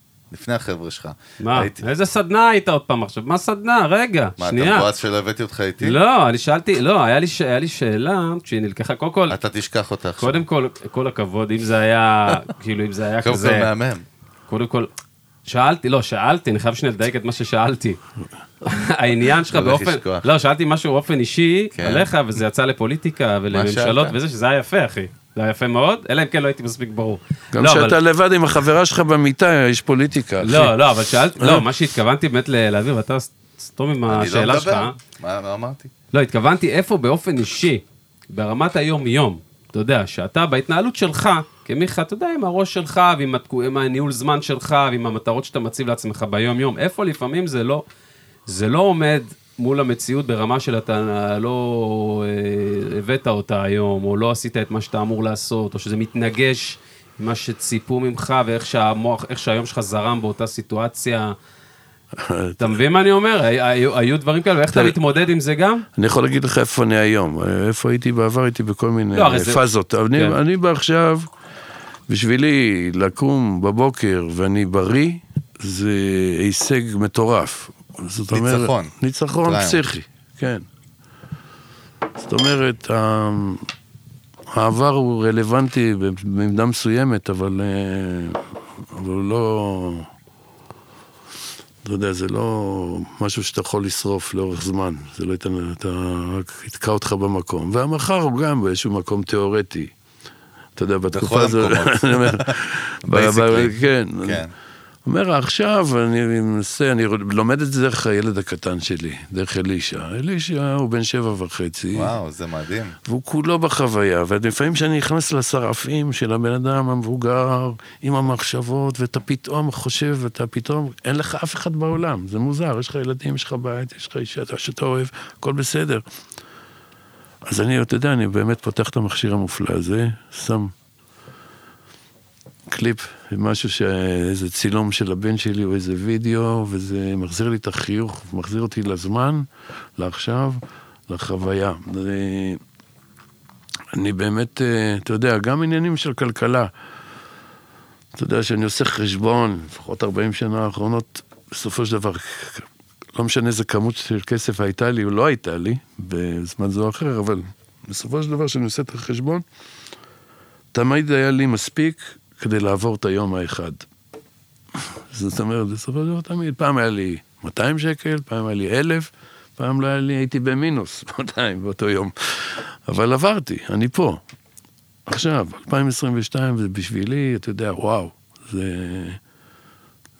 לפני החבר'ה שלך. מה? הייתי- איזה סדנה היית עוד פעם עכשיו? מה סדנה? רגע, מה, אתה שנייה. מבואס שלא הבאתי אותך איתי? לא, אני שאלתי, לא, היה לי ש- היה לי שאלה, כשהיא נלקחה, קודם כל, אתה תשכח אותה עכשיו. קודם כל, כל הכבוד, אם זה היה, *laughs* כאילו, אם זה היה קודם כל כזה, מהמם. קודם כל, שאלתי, לא, שאלתי, אני חייב שנייה לדייק את מה ששאלתי. *laughs* העניין שלך באופן. לא, שאלתי משהו באופן אישי כן. עליך, וזה יצא לפוליטיקה ולממשלות? וזה, שזה היה יפה, אחי. זה היה יפה מאוד, אלא אם כן לא הייתי מספיק ברור. גם לא, כשאתה אבל- לבד עם החברה שלך במיטה, יש פוליטיקה, אחי. לא, לא, אבל שאלתי, לא, מה שהתכוונתי באמת להעביר, ואתה סתום עם אני לא השאלה שלך. מדבר. מה מה אמרתי? לא, התכוונתי איפה באופן אישי, ברמת היום-יום, אתה יודע, שאתה בהתנהלות שלך, כמיכה, אתה יודע, עם הראש שלך, ועם הניהול זמן שלך, ועם המטרות שאתה מציב לעצמך ביום-יום, איפה לפעמים זה לא, זה לא עומד מול המציאות ברמה של אתה לא אה, הבאת אותה היום, או לא עשית את מה שאתה אמור לעשות, או שזה מתנגש עם מה שציפו ממך, ואיך שהמוח, איך שהיום שלך זרם באותה סיטואציה. *laughs* אתה מבין מה אני אומר? היו, דברים כאלה, ואיך אתה מתמודד עם זה גם? אני יכול להגיד לך איפה אני היום. איפה הייתי בעבר, הייתי בכל מיני לא, פאזות. אני, כן. אני בא עכשיו, בשבילי לקום בבוקר ואני בריא, זה הישג מטורף. זאת אומרת... ניצחון. ניצחון פריים. פסיכי, כן. זאת אומרת, ה- העבר הוא רלוונטי במידה מסוימת, אבל, אה, אבל הוא לא... אתה יודע, זה לא משהו שאתה יכול לשרוף לאורך זמן, זה לא ייתן, אתה רק יתקע אותך במקום. והמחר הוא גם באיזשהו מקום תיאורטי. אתה יודע, בתקופה בכל הזאת, המקומות. *laughs* אני אומר, *laughs* ב- ב- Basically. כן. כן. אומר, עכשיו אני מנסה, אני לומד את זה דרך הילד הקטן שלי, דרך אלישע. אלישע הוא בן שבע וחצי. וואו, זה מדהים. והוא כולו בחוויה, ולפעמים כשאני נכנס לשרעפים של הבן אדם המבוגר, עם המחשבות, ואתה פתאום חושב, ואתה פתאום, אין לך אף אחד בעולם, זה מוזר, יש לך ילדים, יש לך בית, יש לך אישה אתה- שאתה אוהב, הכל בסדר. אז אני, אתה יודע, אני באמת פותח את המכשיר המופלא הזה, שם קליפ, משהו, ש... איזה צילום של הבן שלי או איזה וידאו, וזה מחזיר לי את החיוך, מחזיר אותי לזמן, לעכשיו, לחוויה. אני באמת, אה, אתה יודע, גם עניינים של כלכלה. אתה יודע, שאני עושה חשבון, לפחות 40 שנה האחרונות, בסופו של דבר, לא משנה איזה כמות של כסף הייתה לי או לא הייתה לי, בזמן זה או אחר, אבל בסופו של דבר, כשאני עושה את החשבון, תמיד היה לי מספיק כדי לעבור את היום האחד. זאת אומרת, בסופו של דבר תמיד, פעם היה לי 200 שקל, פעם היה לי 1,000, פעם לא היה לי, הייתי במינוס 200 באותו יום. אבל עברתי, אני פה. עכשיו, 2022 זה בשבילי, אתה יודע, וואו, זה...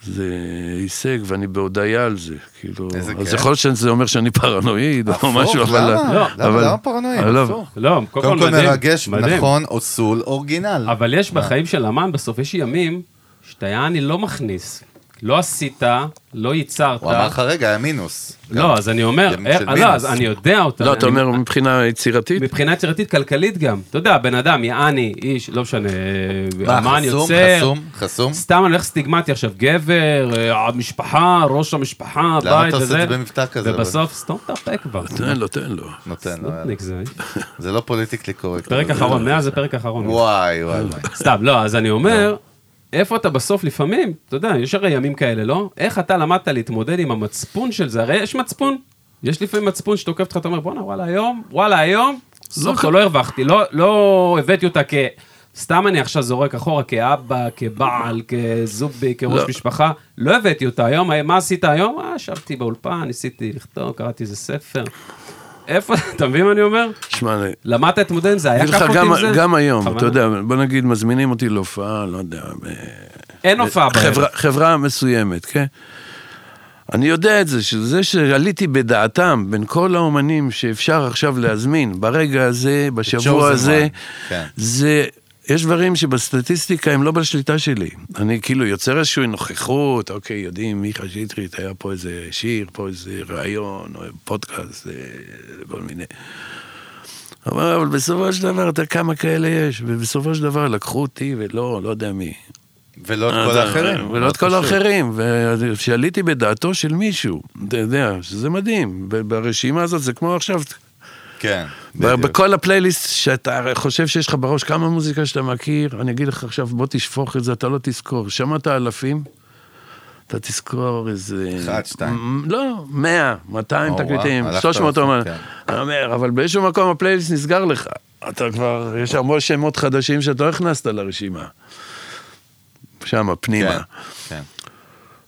זה הישג, ואני בהודיה על זה, כאילו, איזה אז. יכול להיות שזה אומר שאני פרנואיד או משהו, אבל... למה? לא, למה? פרנואיד? הפוך. לא, קודם קודם כל כל מדהים. מרגש, מדהים. נכון, אוסול, אורגינל. אבל יש בחיים של אמן, בסוף יש ימים שאתה יעני לא מכניס. לא עשית, לא ייצרת. הוא אמר לך, רגע, היה מינוס. לא, אז אני אומר, אה, לא. אז אני יודע אותה. לא, אתה אומר מבחינה יצירתית? מבחינה יצירתית כלכלית גם. אתה יודע, בן אדם, יעני, איש, לא משנה, אמן חסום, יוצר. חסום, חסום? סתם אני הולך סטיגמטי עכשיו, גבר, אה, המשפחה, ראש המשפחה, למה בית אתה עושה וזה. את זה במבטא כזה? ובסוף, סתום את הפה כבר. תן לו, תן לו. נותן לו. זה. לא פוליטיקלי קורקט. פרק אחרון, לא- מאז זה פרק אחרון. וואי, וואי, וואי. סתם, לא, אז אני אומר, איפה אתה בסוף לפעמים, אתה יודע, יש הרי ימים כאלה, לא? איך אתה למדת להתמודד עם המצפון של זה? הרי יש מצפון. יש לפעמים מצפון שתוקף אותך, אתה אומר, בואנה, וואלה, היום, וואלה, היום, סוף כל לא הרווחתי, לא, לא הבאתי אותה כ... סתם אני עכשיו זורק אחורה כאבא, כבעל, כזובי, כראש לא. משפחה, לא הבאתי אותה היום, מה עשית היום? אה, ישבתי באולפן, ניסיתי לכתוב, קראתי איזה ספר. איפה, אתה מבין מה אני אומר? שמע, למדת להתמודד עם זה, היה לך, אותי עם זה? גם היום. אתה יודע, בוא נגיד, מזמינים אותי להופעה, לא יודע, אין הופעה בערב. חברה- מסוימת, כן? אני יודע את זה, שזה שעליתי בדעתם בין כל האומנים שאפשר עכשיו להזמין, ברגע הזה, בשבוע הזה, כן. זה... יש דברים שבסטטיסטיקה הם לא בשליטה שלי. אני כאילו יוצר איזושהי נוכחות, אוקיי, יודעים, מיכה שטרית, היה פה איזה שיר, פה איזה ראיון, או פודקאסט, אה, כל מיני. אבל, אבל בסופו של דבר, אתה כמה כאלה יש, ובסופו של דבר לקחו אותי ולא, לא יודע מי. ולא את אה, כל האחרים. ולא את כל. האחרים, וכשעליתי בדעתו של מישהו, אתה יודע, שזה מדהים, ברשימה הזאת זה כמו עכשיו, כן, בדיוק. בכל הפלייליסט שאתה חושב שיש לך בראש כמה מוזיקה שאתה מכיר, אני אגיד לך עכשיו, בוא תשפוך את זה, אתה לא תזכור. שמעת אלפים, אתה תזכור איזה... אחד, שתיים. לא, 100, 200 או, תקליטים, וואו, הלכת 300 רחוק, אומן. כן. אני אומר, אבל באיזשהו מקום הפלייליסט נסגר לך. אתה כבר, יש המון שמות חדשים שאתה לא הכנסת לרשימה. שם, פנימה. כן, כן.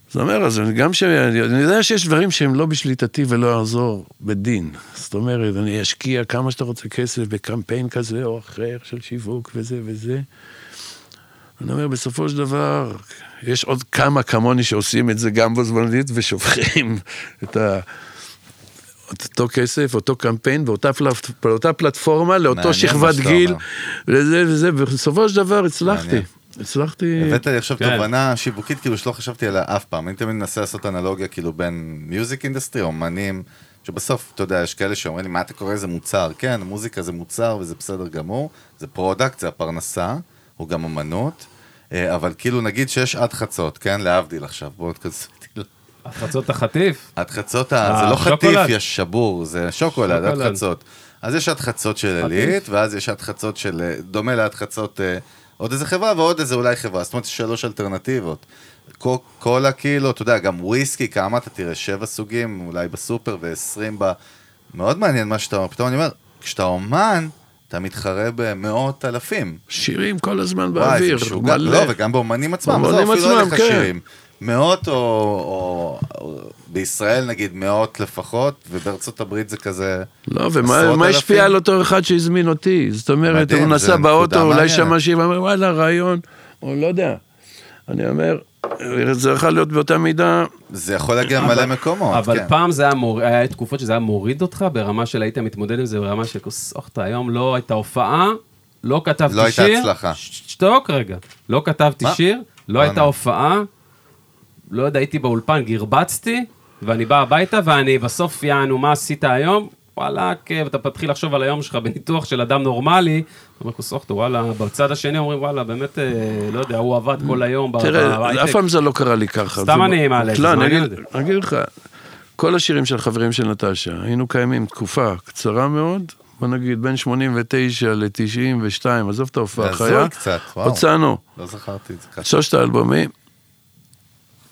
זאת אומרת, גם ש... אני יודע שיש דברים שהם לא בשליטתי ולא יעזור בדין. זאת אומרת, אני אשקיע כמה שאתה רוצה כסף בקמפיין כזה או אחר של שיווק וזה וזה. אני אומר, בסופו של דבר, יש עוד כמה כמוני שעושים את זה גם בו זמנית ושופכים *laughs* את ה... את אותו כסף, אותו קמפיין, באותה, פלט, באותה פלטפורמה, לאותו שכבת גיל. וזה וזה, ובסופו של דבר הצלחתי. מעניין. הצלחתי... הבאת לי עכשיו כן. תובנה שיווקית כאילו שלא חשבתי עליה אף פעם. אני תמיד מנסה לעשות אנלוגיה כאילו בין music industry, אומנים, שבסוף, אתה יודע, יש כאלה שאומרים לי, מה אתה קורא לזה מוצר? כן, מוזיקה זה מוצר וזה בסדר גמור, זה product, זה הפרנסה, הוא גם אמנות, אה, אבל כאילו נגיד שיש עד חצות, כן? להבדיל עכשיו, בואו תכנסו אותי. חצות החטיף. עד חצות, אה, זה לא חטיף. יש שבור, זה שוקולד, עד. חצות. אז יש עד חצות של עילית, ואז יש עד חצות של, אה, דומה לעד חצות אה, עוד איזה חברה ועוד איזה אולי חברה, זאת אומרת שלוש אלטרנטיבות. קולה כאילו, אתה יודע, גם וויסקי, כמה אתה תראה, שבע סוגים, אולי בסופר ועשרים ב... מאוד מעניין מה שאתה אומר, פתאום אני אומר, כשאתה אומן, אתה מתחרה במאות אלפים. שירים כל הזמן וואי, באוויר, זה משוגע. לא, וגם באומנים עצמם, באומנים עצמם, כן. שירים. מאות או, או, או בישראל נגיד מאות לפחות, ובארצות הברית זה כזה... לא, ומה. השפיע על אותו אחד שהזמין אותי? זאת אומרת, מדהים, הוא נסע באוטו, אולי. שמע שיר, ואומר, וואלה, רעיון, או לא יודע. אני אומר, זה יכול להיות באותה מידה, זה יכול להגיע מלא מקומות, אבל כן. פעם זה היה מוריד, היה תקופות שזה היה מוריד אותך ברמה של היית מתמודד עם זה ברמה של כוסוכת, היום לא הייתה הופעה, לא כתבתי לא הייתה שיר. הצלחה. ש- שתוק רגע. לא כתבתי מה? שיר, לא לא הייתה. הופעה, לא יודע, הייתי באולפן, גרבצתי, ואני בא הביתה, ואני בסוף, יענו, מה עשית היום? וואלה, ואתה מתחיל לחשוב על היום שלך בניתוח של אדם נורמלי, אתה אומר כוסוכתו, וואלה, בצד השני אומרים, וואלה, באמת, אה, לא יודע, הוא עבד כל היום ב- תראה, בהייטק." אף פעם זה לא קרה לי ככה. סתם אני מעלה את זה, לא, אני אגיד- לך, כל השירים של חברים של נטשה, היינו קיימים תקופה קצרה מאוד, בוא נגיד בין 89 ל-92, עזוב את ההופעה החיה, קצת, וואו. הוצאנו לא זכרתי את זה ככה. שלושת האלבומים,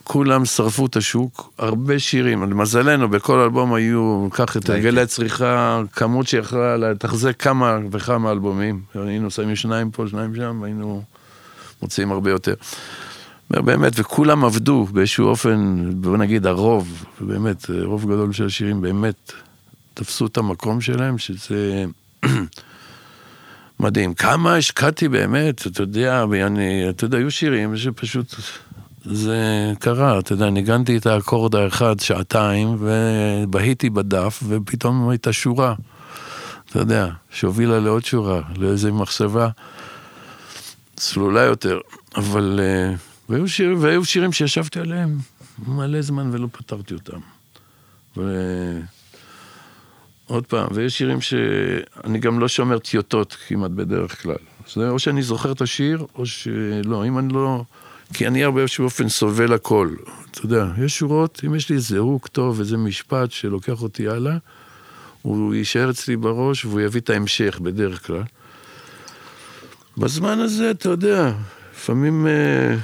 כולם שרפו את השוק, הרבה שירים, למזלנו בכל אלבום היו, קח את. הרגלי צריכה, כמות שיכולה לתחזק כמה וכמה אלבומים, היינו שמים שניים פה, שניים שם, היינו מוציאים הרבה יותר. באמת, וכולם עבדו באיזשהו אופן, בוא נגיד הרוב, באמת, רוב גדול של השירים באמת תפסו את המקום שלהם, שזה *clears throat* מדהים. כמה השקעתי באמת, אתה יודע, ואני, אתה יודע, היו שירים שפשוט, זה קרה, אתה יודע, ניגנתי את האקורד האחד שעתיים, ובהיתי בדף, ופתאום הייתה שורה, אתה יודע, שהובילה לעוד שורה, לאיזו מחשבה צלולה יותר, אבל... אה, והיו שירים, והיו שירים שישבתי עליהם מלא זמן ולא פתרתי אותם. ועוד פעם, ויש שירים שאני גם לא שומר טיוטות כמעט בדרך כלל. זה או שאני זוכר את השיר, או שלא, אם אני לא... כי אני באיזשהו אופן סובל הכל. אתה יודע, יש שורות, אם יש לי איזה הוק טוב, איזה משפט שלוקח אותי הלאה, הוא יישאר אצלי בראש והוא יביא את ההמשך בדרך כלל. בזמן הזה, אתה יודע, לפעמים... אה,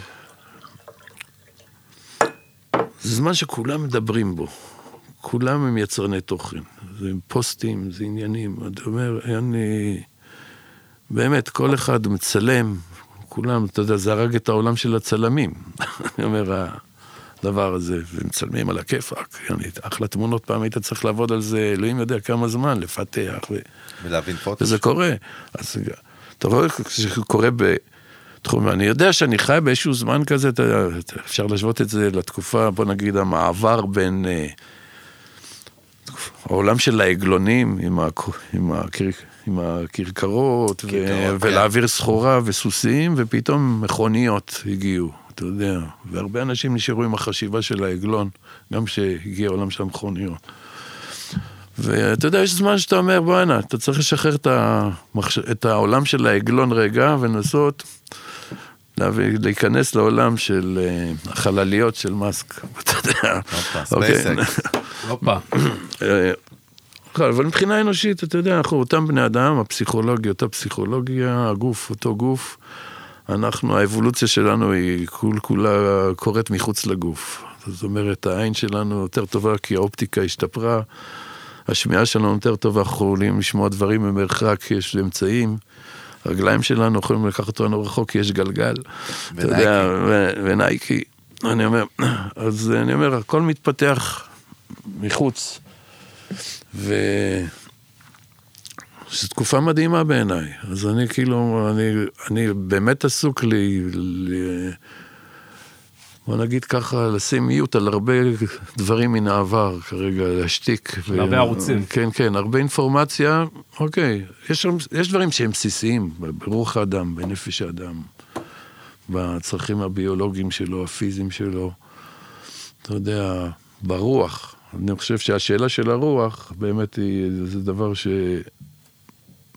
זה זמן שכולם מדברים בו. כולם הם יצרני תוכן. זה פוסטים, זה עניינים. אתה אומר, אני... באמת, כל אחד מצלם, כולם, אתה יודע, זה הרג את העולם של הצלמים. *laughs* אני אומר, הדבר הזה, ומצלמים על הכיפאק. אני, אחלה תמונות, פעם היית צריך לעבוד על זה, אלוהים יודע כמה זמן, לפתח. ו... ולהבין פוטו. וזה קורה. אז אתה רואה שזה קורה בתחום, אני יודע שאני חי באיזשהו זמן כזה, אתה, אפשר להשוות את זה לתקופה, בוא נגיד, המעבר בין אה, העולם של העגלונים עם, ה, עם, הקר, עם הכרכרות, ו, כרכרות, ולהעביר סחורה וסוסים, ופתאום מכוניות הגיעו, אתה יודע, והרבה אנשים נשארו עם החשיבה של העגלון, גם כשהגיע העולם של המכוניות. ואתה יודע, יש זמן שאתה אומר, בואנה, אתה צריך לשחרר את, המחש... את העולם של העגלון רגע ולנסות להביא, להיכנס לעולם של אה, החלליות של מאסק, *laughs* אתה יודע. הופה, אוקיי. ספייסקס. הופה. *laughs* אבל מבחינה אנושית, אתה יודע, אנחנו אותם בני אדם, הפסיכולוגיה, אותה פסיכולוגיה, הגוף, אותו גוף. אנחנו, האבולוציה שלנו היא כול כולה קורית מחוץ לגוף. זאת אומרת, העין שלנו יותר טובה כי האופטיקה השתפרה, השמיעה שלנו יותר טובה, אנחנו יכולים לשמוע דברים ממרחק, יש אמצעים. הרגליים שלנו יכולים לקחת אותנו רחוק יש גלגל. אתה יודע, ו- ונייקי. אני אומר, *clears throat* אז אני אומר, הכל מתפתח מחוץ. ו... זו תקופה מדהימה בעיניי. אז אני כאילו, אני, אני באמת עסוק לי, לי, בוא נגיד ככה, לשים מיוט על הרבה דברים מן העבר כרגע, להשתיק. הרבה ערוצים. כן, כן, הרבה אינפורמציה, אוקיי. יש, יש דברים שהם בסיסיים, ברוח האדם, בנפש האדם, בצרכים הביולוגיים שלו, הפיזיים שלו. אתה יודע, ברוח. אני חושב שהשאלה של הרוח, באמת היא, זה דבר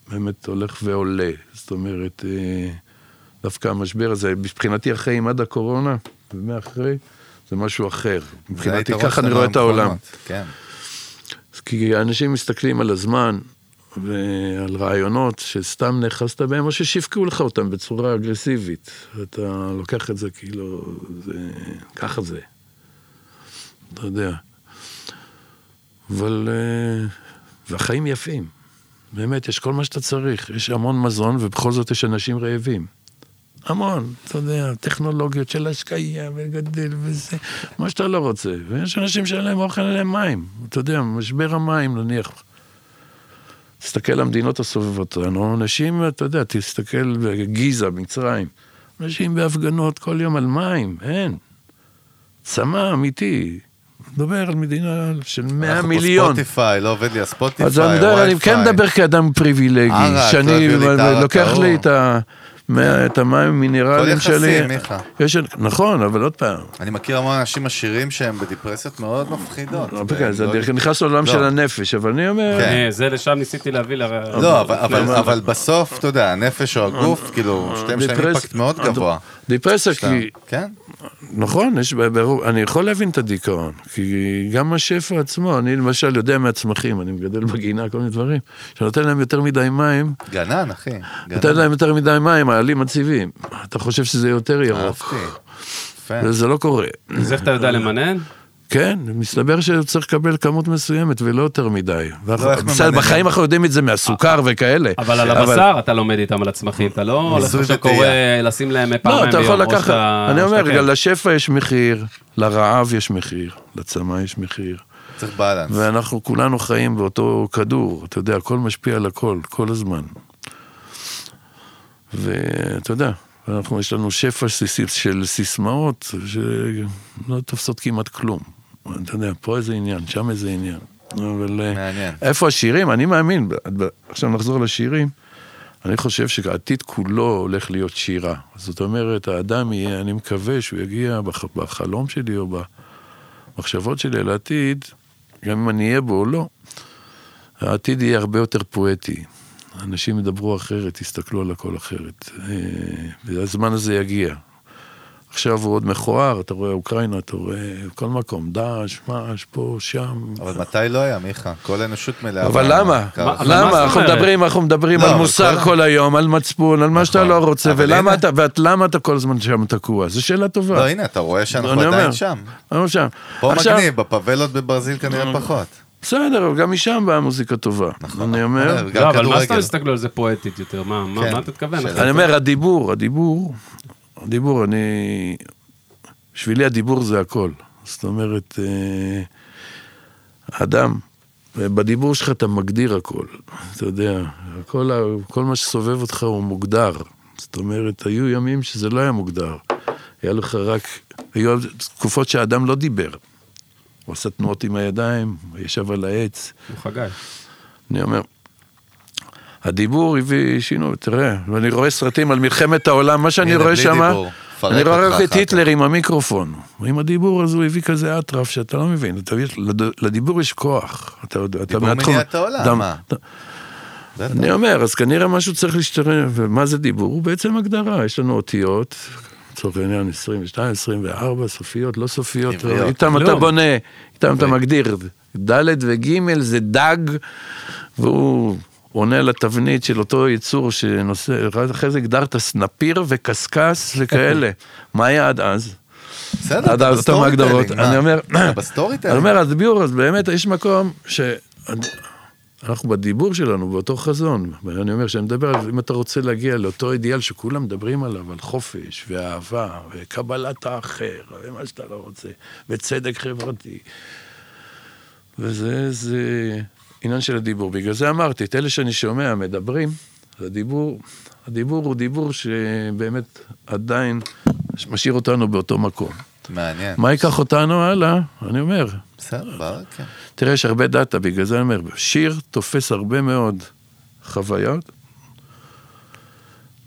שבאמת הולך ועולה. זאת אומרת, אה, דווקא המשבר הזה, מבחינתי החיים עד הקורונה, ומאחרי, זה משהו אחר. מבחינתי, ככה אני רואה את העולם. כן. כי אנשים מסתכלים על הזמן ועל רעיונות שסתם נאחזת בהם, או ששיווקו לך אותם בצורה אגרסיבית. אתה לוקח את זה כאילו, זה, ככה זה. אתה יודע. אבל... אה, והחיים יפים. באמת, יש כל מה שאתה צריך. יש המון מזון, ובכל זאת יש אנשים רעבים. המון, אתה יודע, טכנולוגיות של השקיה וגדל וזה, מה שאתה לא רוצה. ויש אנשים שאין להם אוכל, אין להם מים. אתה יודע, משבר המים נניח. תסתכל על המדינות הסובבות אותנו, אנשים, אתה יודע, תסתכל בגיזה, במצרים. אנשים בהפגנות כל יום על מים, אין. צמא אמיתי. מדבר על מדינה של 100 מיליון. אנחנו בספוטיפיי, לא עובד לי הספוטיפיי, אז אני, מדבר, אני כן מדבר כאדם פריבילגי, ערק, שאני לא לוקח לי את ה... מה- את המים המינרליים הכל יחסי, שלי. מיכה. יש, נכון, אבל עוד פעם. אני מכיר המון אנשים עשירים שהם בדיפרסיות מאוד מפחידות. אוקיי, זה לא- נכנס לעולם לא. של הנפש, אבל אני אומר, כן. אה, זה לשם ניסיתי להביא ל... לא, אבל- אבל- אבל בסוף, אתה יודע, הנפש או הגוף, כאילו, שתיהם יש להם דיפרס- אימפקט מאוד גבוה. דיפרסיה, כי, כן? נכון, יש, ברור, אני יכול להבין את הדיכאון, כי גם השפע עצמו, אני למשל יודע מהצמחים, אני מגדל בגינה כל מיני דברים, שנותן להם יותר מדי מים, גנן, אחי. נותן גנן. להם יותר מדי מים, העלים מציבים. אתה חושב שזה יותר ירוק, אהבתי. וזה לא קורה. אז איך אתה יודע למנן? כן, מסתבר שצריך לקבל כמות מסוימת ולא יותר מדי. לא, בסדר? בחיים אנחנו יודעים את זה מהסוכר וכאלה. אבל על הבשר אתה לומד איתם על הצמחים, אתה לא הולך עכשיו. קורא לשים להם פעמיים לא, אתה יכול ביום, לקחת, אני או אומר. לשפע יש מחיר, לרעב יש מחיר, לצמא יש מחיר. צריך בלנס. ואנחנו כולנו חיים באותו כדור, אתה יודע, הכל משפיע על הכל, כל הזמן. ואתה יודע, אנחנו, יש לנו שפע של סיסמאות שלא תופסות כמעט כלום. אתה יודע, פה איזה עניין, שם איזה עניין. אבל אה, מעניין. איפה השירים? אני מאמין, עכשיו נחזור לשירים. אני חושב שהעתיד כולו הולך להיות שירה. זאת אומרת, האדם יהיה, אני מקווה שהוא יגיע בח, בחלום שלי או במחשבות שלי על העתיד, גם אם אני אהיה בו או לא, העתיד יהיה הרבה יותר פואטי. אנשים ידברו אחרת, יסתכלו על הכל אחרת. אה, והזמן הזה יגיע. עכשיו הוא עוד מכוער, אתה רואה אוקראינה, אתה רואה כל מקום, דאעש, מאש, פה, שם. אבל מתי לא היה, מיכה? כל האנושות מלאה. אבל למה? למה? אנחנו? מדברים, אנחנו מדברים לא, על מוסר כל- היום, על מצפון, על מה שאתה נכון. לא רוצה, ולמה אתה, ואת- למה אתה כל הזמן שם תקוע? זו שאלה טובה. לא, הנה, אתה רואה שאנחנו עדיין שם. אנחנו שם. פה מגניב, בפאבלות בברזיל כנראה פחות. בסדר, אבל גם משם באה מוזיקה טובה. אני אומר, גם לא, אבל מה. סתם הסתכלו על זה פואטית יותר? מה מה- כן. מה אתה. אחי? אני אומר, הדיבור, הדיבור, הדיבור, אני... בשבילי הדיבור זה הכל. זאת אומרת, אה, אדם, בדיבור שלך אתה מגדיר הכל. אתה יודע, כל, ה- כל מה שסובב אותך הוא מוגדר. זאת אומרת, היו ימים שזה לא היה מוגדר. היה לך רק, היו תקופות שהאדם לא דיבר. הוא עשה תנועות עם הידיים, הוא ישב על העץ. הוא חגי. אני אומר, הדיבור הביא שינוי, תראה, ואני רואה סרטים על מלחמת העולם, מה שאני רואה שם, אני רואה את היטלר עם המיקרופון. עם הדיבור הזה הוא הביא כזה אטרף שאתה לא מבין, אתה, יש- לד- לדיבור יש כוח. אתה, יודע, אתה דיבור מהתחום- מניע את העולם, מה? אני אומר, אז כנראה משהו צריך להשתרן, ומה זה דיבור? הוא בעצם הגדרה, יש לנו אותיות, לצורך העניין 22, 24, סופיות, לא סופיות. איתם אתה כלום. בונה, איתם אתה מגדיר, ד' וג' זה דג, והוא עונה לתבנית של אותו יצור שנושא, אחרי זה הגדרת סנפיר וקשקש וכאלה. *laughs* מה היה עד אז? בסדר, עד אתה אותם. בסטורי אני אומר, אני. אומר, הדיבור, אז באמת יש מקום ש... אנחנו בדיבור שלנו, באותו חזון, ואני אומר, כשאני מדבר על, אם אתה רוצה להגיע לאותו אידיאל שכולם מדברים עליו, על חופש, ואהבה, וקבלת האחר, ומה שאתה לא רוצה, וצדק חברתי. וזה זה עניין של הדיבור. בגלל זה אמרתי, את אלה שאני שומע מדברים, הדיבור, הדיבור הוא דיבור שבאמת עדיין משאיר אותנו באותו מקום. מעניין. מה ייקח אותנו הלאה? אני אומר, בסדר, כן. תראה, יש הרבה דאטה, בגלל זה אני אומר, שיר תופס הרבה מאוד חוויות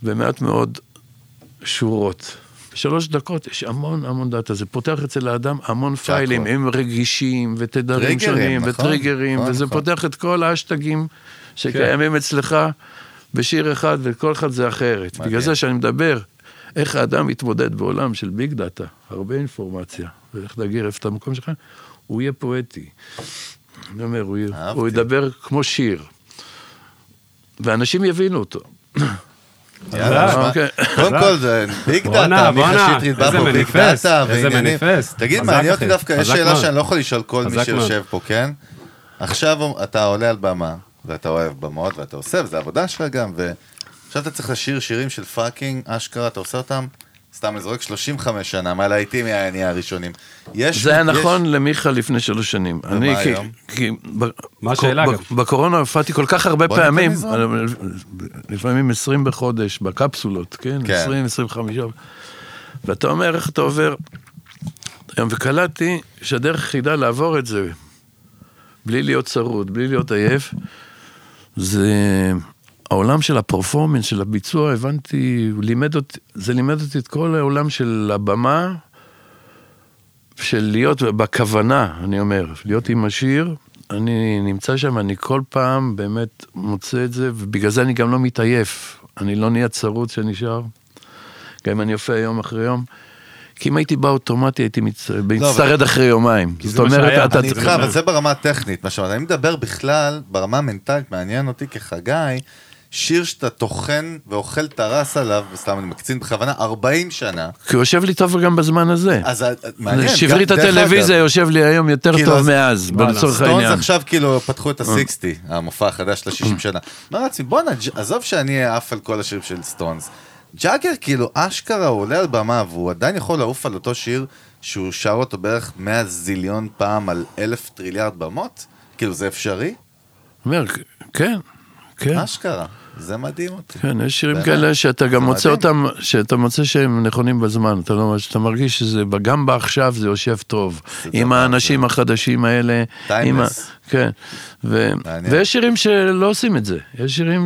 ומעט מאוד שורות. בשלוש דקות יש המון המון data, זה פותח אצל האדם המון פיילים, הם רגישים ותדרים שונים נכון, וטריגרים, נכון, וזה נכון. פותח את כל האשטגים שקיימים אצלך בשיר אחד, וכל אחד זה אחרת. מדהים. בגלל זה שאני מדבר, איך האדם מתמודד בעולם של big data, הרבה אינפורמציה, ואיך להגדיר איפה את המקום שלך, הוא יהיה פואטי. אני אומר, הוא. הוא ידבר כמו שיר. ואנשים יבינו אותו. יאללה, שמע, אוקיי. קודם כל זה big data, מיכה שטרית בא פה big data איזה ועניינים. מניפסט. תגיד, מעניין אותי דווקא, יש שאלה. שאני לא יכול לשאול כל מי שיושב פה, כן? עכשיו אתה עולה על במה, ואתה אוהב במות, ואתה עושה, וזו עבודה שלך גם, ועכשיו אתה צריך לשיר שירים של fucking, אשכרה, אתה עושה אותם, סתם זורק 35 שנה, מהלהיטים מהעניין הראשונים. יש... זה היה יש- נכון למיכה לפני שלוש שנים. ומה אני, כי- היום? כי... ב- מה השאלה ב- גם? בקורונה הופעתי כל כך הרבה פעמים. לפעמים 20 בחודש, בקפסולות, כן? כן. 20, 25. ואתה אומר, איך אתה עובר... היום, וקלטתי שהדרך היחידה לעבור את זה, בלי להיות צרוד, בלי להיות עייף, זה העולם של הפרפורמנס, של הביצוע, הבנתי, לימד אותי, זה לימד אותי את כל העולם של הבמה, של להיות בכוונה, אני אומר, להיות עם השיר, אני נמצא שם, אני כל פעם באמת מוצא את זה, ובגלל זה אני גם לא מתעייף. אני לא נהיה צרוד שנשאר, גם אם אני יופיע יום אחרי יום. כי אם הייתי בא אוטומטי, הייתי מצ... מצטרד אחרי יומיים. זאת אומרת, שהיה, אתה... אני איתך, אבל זה ברמה הטכנית, מה שאמרת. אני מדבר בכלל, ברמה המנטלית, מעניין אותי כחגי, שיר שאתה טוחן ואוכל הרס עליו, וסתם אני מקצין בכוונה, 40 שנה. כי הוא יושב לי טוב גם בזמן הזה. אז ה- מעניין. שברית הטלוויזיה יושב לי היום יותר כאילו, טוב אז- מאז, לצורך סטונס העניין. עכשיו כאילו פתחו את ה-60, המופע החדש של ה-60 שנה. מה רצי, בואנה, עזוב שאני עף על כל השירים של סטונס. ג'אגר כאילו אשכרה הוא עולה על במה והוא עדיין יכול לעוף על אותו שיר שהוא שר אותו בערך 100 זיליון פעם על אלף טריליארד במות? כאילו זה אפשרי? אומר, כן, כן. אשכרה. זה מדהים אותי. כן, יש שירים באמת. כאלה שאתה גם זה מוצא מדהים. אותם, שאתה מוצא שהם נכונים בזמן, אתה, לא, שאתה מרגיש שזה, גם בעכשיו זה יושב טוב, זה עם האנשים החדשים האלה, עם ה... Timeless. כן, ו... ויש שירים שלא עושים את זה, יש שירים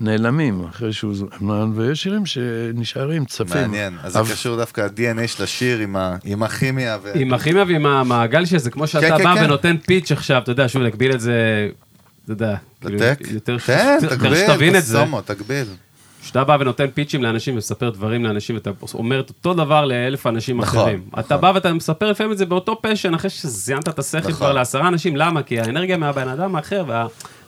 שנעלמים אחרי שהוא זמן, ויש שירים שנשארים, צפים. מעניין. אז זה אבל- קשור דווקא ל-DNA של השיר עם ה- עם הכימיה. ו- עם הכימיה ועם המעגל שזה כמו שאתה כן, בא כן. ונותן פיץ' עכשיו, אתה יודע, שוב נגביל את זה, אתה יודע, כאילו? יותר תקביל, שתבין את זה, תקביל. כשאתה בא ונותן פיצ'ים לאנשים ומספר דברים לאנשים ואתה אומר את אותו דבר לאלף אנשים נכון, אחרים. נכון. אתה בא ואתה מספר לפעמים את זה באותו passion אחרי שזיינת את השכל נכון. כבר לעשרה אנשים, למה? כי האנרגיה מהבן אדם האחר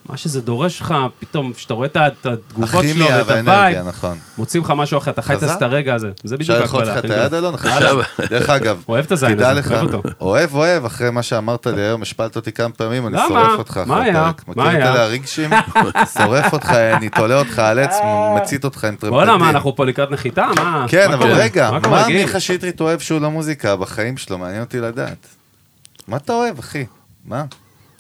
ומה שזה דורש לך, פתאום, כשאתה רואה את התגובות שלו ואת ה vibe, נכון. מוצאים לך משהו אחר, אתה חי. את הרגע הזה. זה בדיוק אפשר ללחוץ לך. את היד אלון? ש- דרך אגב, *laughs* אוהב את הזין הזה, אוהב אותו. אוהב אוהב, אחרי מה שאמרת לי היום, השפלת אותי כמה פעמים, אני? שורף אותך מה היה? מה מכיר את? אלה הרגשים? *laughs* שורף אותך, אני תולה אותך על עץ, מצית אותך עם טרמפטין. בואנה, מה, אנחנו פה לקראת נחיתה? מה? כן, מה אבל? רגע, מה מה? מיכה שטרית אוהב שהוא לא מוזיקה בחיים שלו? מעניין אותי לדעת. מה אתה אוהב, אחי? מה?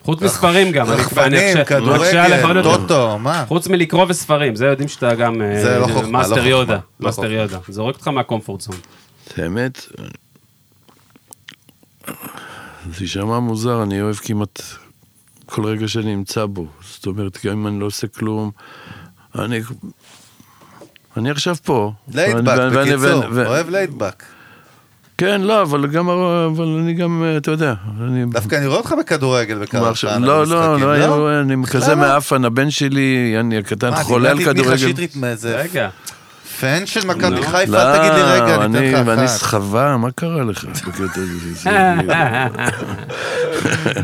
חוץ מספרים גם, אני- אני רחפנים, כדורגל. טוטו, מה? חוץ מלקרוא וספרים, זה יודעים שאתה גם אה, זה לא חוכמה, לא מאסטר יודה, לא מאסטר. יודה, זורק אותך מה comfort zone. האמת, זה יישמע מוזר, אני אוהב כמעט כל רגע שאני נמצא בו. זאת אומרת, גם אם אני לא עושה כלום, אני... אני עכשיו פה. ליידבק, בקיצור, אוהב ליידבק. כן, לא, אבל גם, אבל אני גם, אתה יודע, אני... דווקא אני רואה אותך בכדורגל מה עכשיו? לא, לא, במשחקים, לא, היה- אני כזה לא? מעפן, הבן שלי, אני הקטן, מה, חולה על דמיינתי את מיכה כדורגל. שטרית מאיזה רגע, פן של מכבי לא. חיפה, אל תגיד לי רגע, אני אתן ואני לך אחת. סחבה, מה קרה לך *laughs* בקטע הזה? זה- *laughs*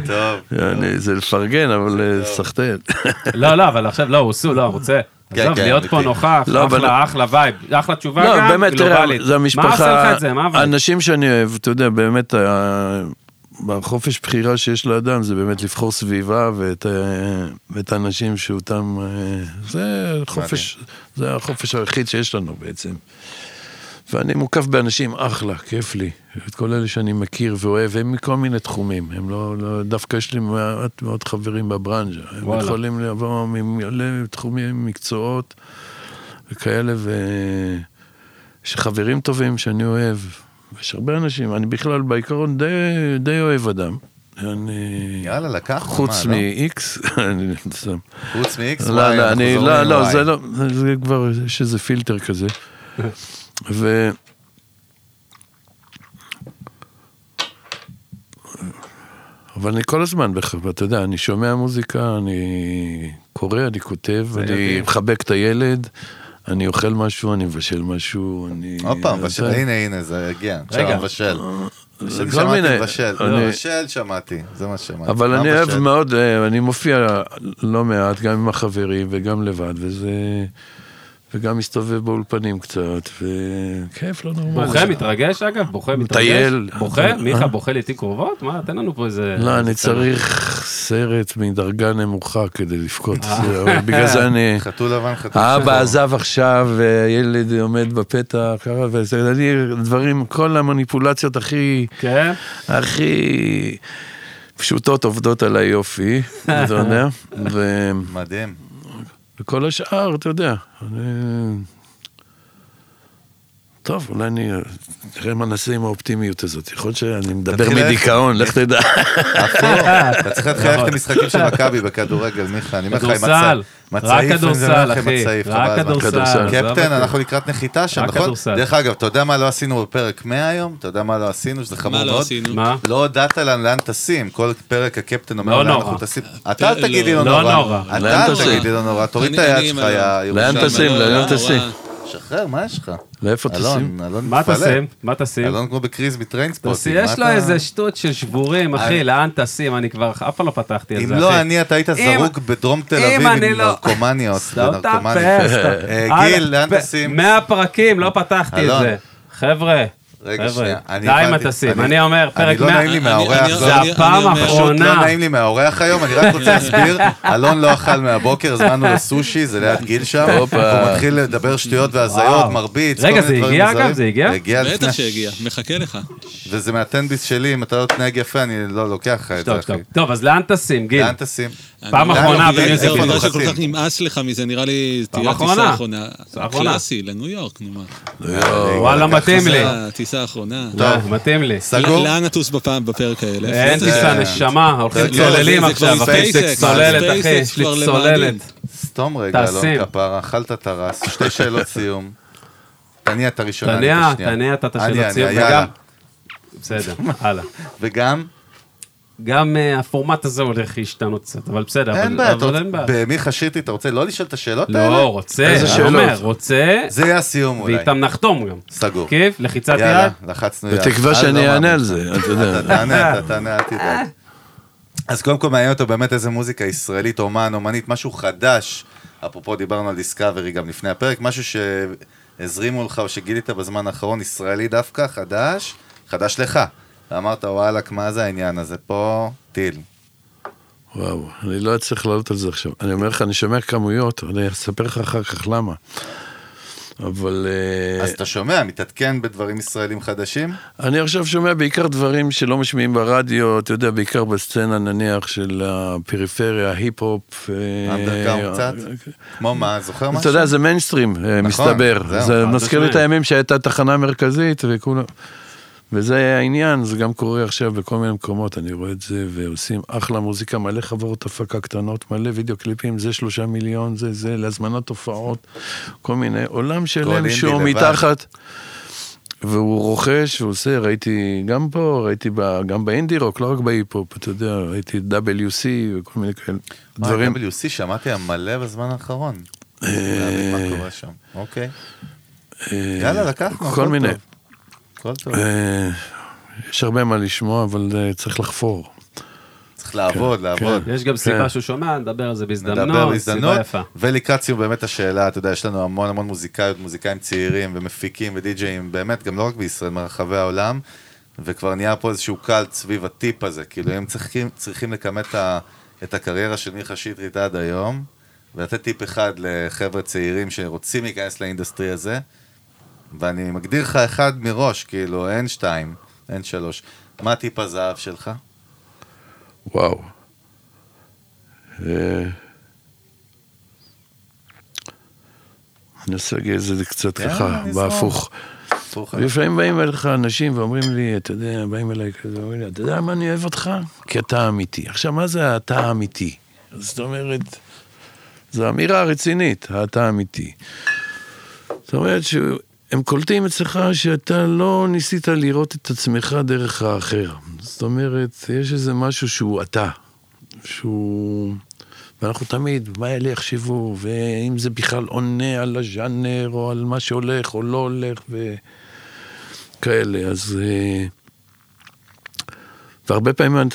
טוב. אני- זה לפרגן, אבל אה, סחטיין. לא, לא, אבל עכשיו, לא, הוא עשו, לא, הוא רוצה, כן, עזוב, כן, להיות פה אמיתי. נוכח, לא, אבל- אחלה, אחלה וייב, אחלה תשובה לא, גם, באמת, תראה, גלובלית. זה המשפחה, מה עושה לך את זה? מה אבל? האנשים שאני אוהב, אתה יודע, באמת, ה- בחופש בחירה שיש לאדם זה באמת לבחור סביבה ואת, ואת האנשים שאותם, אה, זה חופש, זה החופש היחיד שיש לנו בעצם. ואני מוקף באנשים אחלה, כיף לי. את כל אלה שאני מכיר ואוהב, הם מכל מיני תחומים. הם לא, לא דווקא יש לי מעט מאוד חברים בברנז'ה. הם וואלה. יכולים לבוא ממלא תחומים, מקצועות וכאלה, ויש חברים טובים שאני אוהב. יש הרבה אנשים, אני בכלל בעיקרון די, די אוהב אדם. אני... יאללה, לקחנו, חוץ מה, לא? מ-X, *laughs* אני שם. חוץ מ-X, לא, לא, לא, לא. זה לא, זה כבר, יש איזה פילטר כזה. ו... אבל אני כל הזמן, אתה יודע, אני שומע מוזיקה, אני קורא, אני כותב, אני. מחבק את הילד, אני אוכל משהו, אני מבשל משהו, אני... הופה, מבשל, זה- הנה, הנה, זה הגיע. רגע. מבשל. כל מיני- מבשל. אני- מבשל שמעתי, זה מה ששמעתי. אבל אני אוהב מבשל? מאוד, אה, אני מופיע לא מעט, גם עם החברים וגם לבד, וזה... וגם מסתובב באולפנים קצת, וכיף, לא נורמלי. בוכה, מתרגש אגב? בוכה, מתרגש? מטייל. בוכה? אה? מיכה, בוכה לעיתים קרובות? מה, תן לנו פה איזה... לא, אני. צריך סרט מדרגה נמוכה כדי לבכות. אה. בגלל זה אני... *laughs* חתול לבן, חתול האבא. עזב עכשיו, והילד עומד בפתח, ככה, וזה, אני, דברים, כל המניפולציות הכי, כן? הכי פשוטות עובדות על היופי, *laughs* אתה יודע, ו- מדהים. וכל השאר, אתה יודע, אני... טוב, אולי אני... נראה מה נעשה עם האופטימיות הזאת. יכול להיות שאני מדבר מדיכאון, לך *laughs* תדע. אתה צריך להתחיל ללכת למשחקים של מכבי בכדורגל, מיכה, אני אומר לך, עם מצ- רק מצעיף, כדורסל, אחי, רק. כדורסל. קפטן. אנחנו לקראת נחיתה שם, רק נכון? דרך אגב, אתה יודע מה לא עשינו בפרק 100 היום? אתה יודע מה לא עשינו? שזה חמור מה מאוד? לא עשינו? מה? לא הודעת לנו לאן טסים, כל פרק הקפטן אומר לא לאן נורא. אנחנו טסים. אתה אל תגיד לי לא לא נורא. נורא. אתה לאן אל טסים? תגיד לי לא נורא, תוריד את היד שלך. יא לאן ירושלמי. טסים? לא, לאן לא, טסים? שחרר, מה יש לך? לאיפה טסים? אלון, אלון מה. תשים? מה תשים? אלון כמו בקריז מה יש לו איזה שטות של שבורים, אחי, אני- לאן טסים? אני כבר אף פעם לא פתחתי את אם זה, לא אחי. אני, אתה היית אם- זרוק בדרום תל אם אביב עם לא- נרקומניות סתום. אה, גיל, לאן פ- טסים? 100 פרקים, לא פתחתי את אלון. זה. חבר'ה, רגע, שנייה, אני די עם הטסים. אני- אני אומר, אני פרק לא 100, נעים לי מהאורח, אני- זה אני- הפעם אני לא האחרונה. נעים לי מהאורח היום, אני רק רוצה להסביר, *laughs* אלון לא אכל מהבוקר, הזמנו לסושי, זה ליד גיל שם. הוא מתחיל לדבר שטויות והזיות. מרביץ, רגע, כל זה מיני דברים הגיע. אגב? זה הגיע? הגיע לפני, בטח שהגיע, מחכה לך. וזה מהטנביס שלי, אם אתה לא תנהג יפה, אני לא לוקח לך את זה, טוב, אחי. טוב. טוב, אז לאן טסים, גיל? לאן טסים? פעם אני- אחרונה זהו, בגלל ביזנס. שכל כך נמאס לך מזה, נראה לי פעם תהיה אחרונה. הטיסה. האחרונה. קלאסי, לניו יורק, נו מה. וואלה, מתאים לי. הטיסה האחרונה. טוב. מתאים לי. סגור? לאן נטוס בפעם, בפרק האלה? אין טיסה, נשמה, הולכים צוללים עכשיו, אחי. צוללת, אחי, יש לי צוללת. סתום רגע, אלון. כפרה, אכלת את הרס, שתי שאלות סיום. תניע את הראשונה, אני תניע, את השנייה. תניע את השאלות סיום. וגם... בסדר, הלאה. *laughs* וגם, גם אה, הפורמט הזה הולך להשתנות קצת, אבל בסדר, אין בעיה, אבל אתה אין בעיה. רוצה- במיכה שטרית, אתה רוצה לא לשאול את השאלות האלה? לא, רוצה, איזה אני שאלות? אומר, רוצה, זה יהיה הסיום אולי. ואיתם נחתום גם. סגור. כיף, לחיצת יאללה, יד. לחצנו יד. בתקווה שאני לא אענה. על זה, אתה יודע. אתה תענה, אתה תענה, אל תדאג. אז קודם כל מעניין אותו באמת איזה מוזיקה ישראלית, אומן, אומנית, משהו חדש. אפרופו דיברנו על דיסקאברי גם לפני הפרק, משהו שהזרימו לך או שגילית בזמן האחרון, ישראלי דווקא, חדש, חדש לך. ואמרת, וואלכ, מה זה העניין הזה? פה, טיל. וואו, אני לא אצליח לעלות על זה עכשיו. אני אומר לך, אני שומע כמויות, אני אספר לך אחר כך למה. אבל אה, אז אתה שומע, מתעדכן בדברים ישראלים חדשים? אני עכשיו שומע בעיקר דברים שלא משמיעים ברדיו, אתה יודע, בעיקר בסצנה נניח של הפריפריה, היפ-הופ. אה, אנדרגאונד קצת? כמו מה, זוכר משהו? אתה יודע, זה מיינסטרים, אה, נכון, מסתבר. זהו, זה מזכיר לי את. הימים שהייתה תחנה מרכזית וכולם... וזה העניין, זה גם קורה עכשיו בכל מיני מקומות, אני רואה את זה, ועושים אחלה מוזיקה, מלא חברות הפקה קטנות, מלא וידאו קליפים, זה שלושה מיליון, זה זה, להזמנות הופעות, כל מיני, עולם שלם שהוא. מתחת. והוא רוכש, והוא עושה, ראיתי גם פה, ראיתי ב, גם באינדי רוק, לא רק בהיפ-הופ, אתה יודע, ראיתי WC וכל מיני כאלה דברים. דברים. WC, שמעתי מלא בזמן האחרון. אה, מה קורה שם. אוקיי. אה, יאללה, לקחנו, כל מיני. טוב. הכל טוב. אה, יש הרבה מה לשמוע, אבל אה, צריך לחפור. צריך לעבוד, לעבוד. יש גם סיבה כן. שהוא שומע, נדבר על זה נדבר בהזדמנות, סיבה יפה. ולקראת סיום באמת השאלה, אתה יודע, יש לנו המון המון מוזיקאיות, מוזיקאים צעירים ומפיקים ודי-ג'אים, באמת, גם לא רק בישראל, מרחבי העולם, וכבר נהיה פה איזשהו cult סביב הטיפ הזה, כאילו הם צריכים, צריכים לכמת את ה- את הקריירה של מיכה שטרית עד היום, ולתת טיפ אחד לחבר'ה צעירים שרוצים להיכנס ל industry הזה, ואני מגדיר לך אחד מראש, כאילו, אין שתיים, אין שלוש. מה טיפ הזהב שלך? וואו. אה, אני אנסה להגיד את זה קצת ככה. בהפוך. הפוך. לפעמים באים אליך אנשים ואומרים לי, אתה יודע, באים אליי כזה, אומרים לי, אתה יודע מה אני אוהב אותך? כי אתה אמיתי. עכשיו, מה זה האתה האמיתי? זאת אומרת, זו אמירה רצינית, האתה האמיתי. זאת אומרת שהם קולטים אצלך שאתה לא ניסית לראות את עצמך דרך האחר. זאת אומרת, יש איזה משהו שהוא אתה, שהוא... ואנחנו תמיד, מה אלה יחשבו, ואם זה בכלל עונה על הז'אנר, או על מה שהולך או לא הולך, וכאלה. אז... אה, והרבה פעמים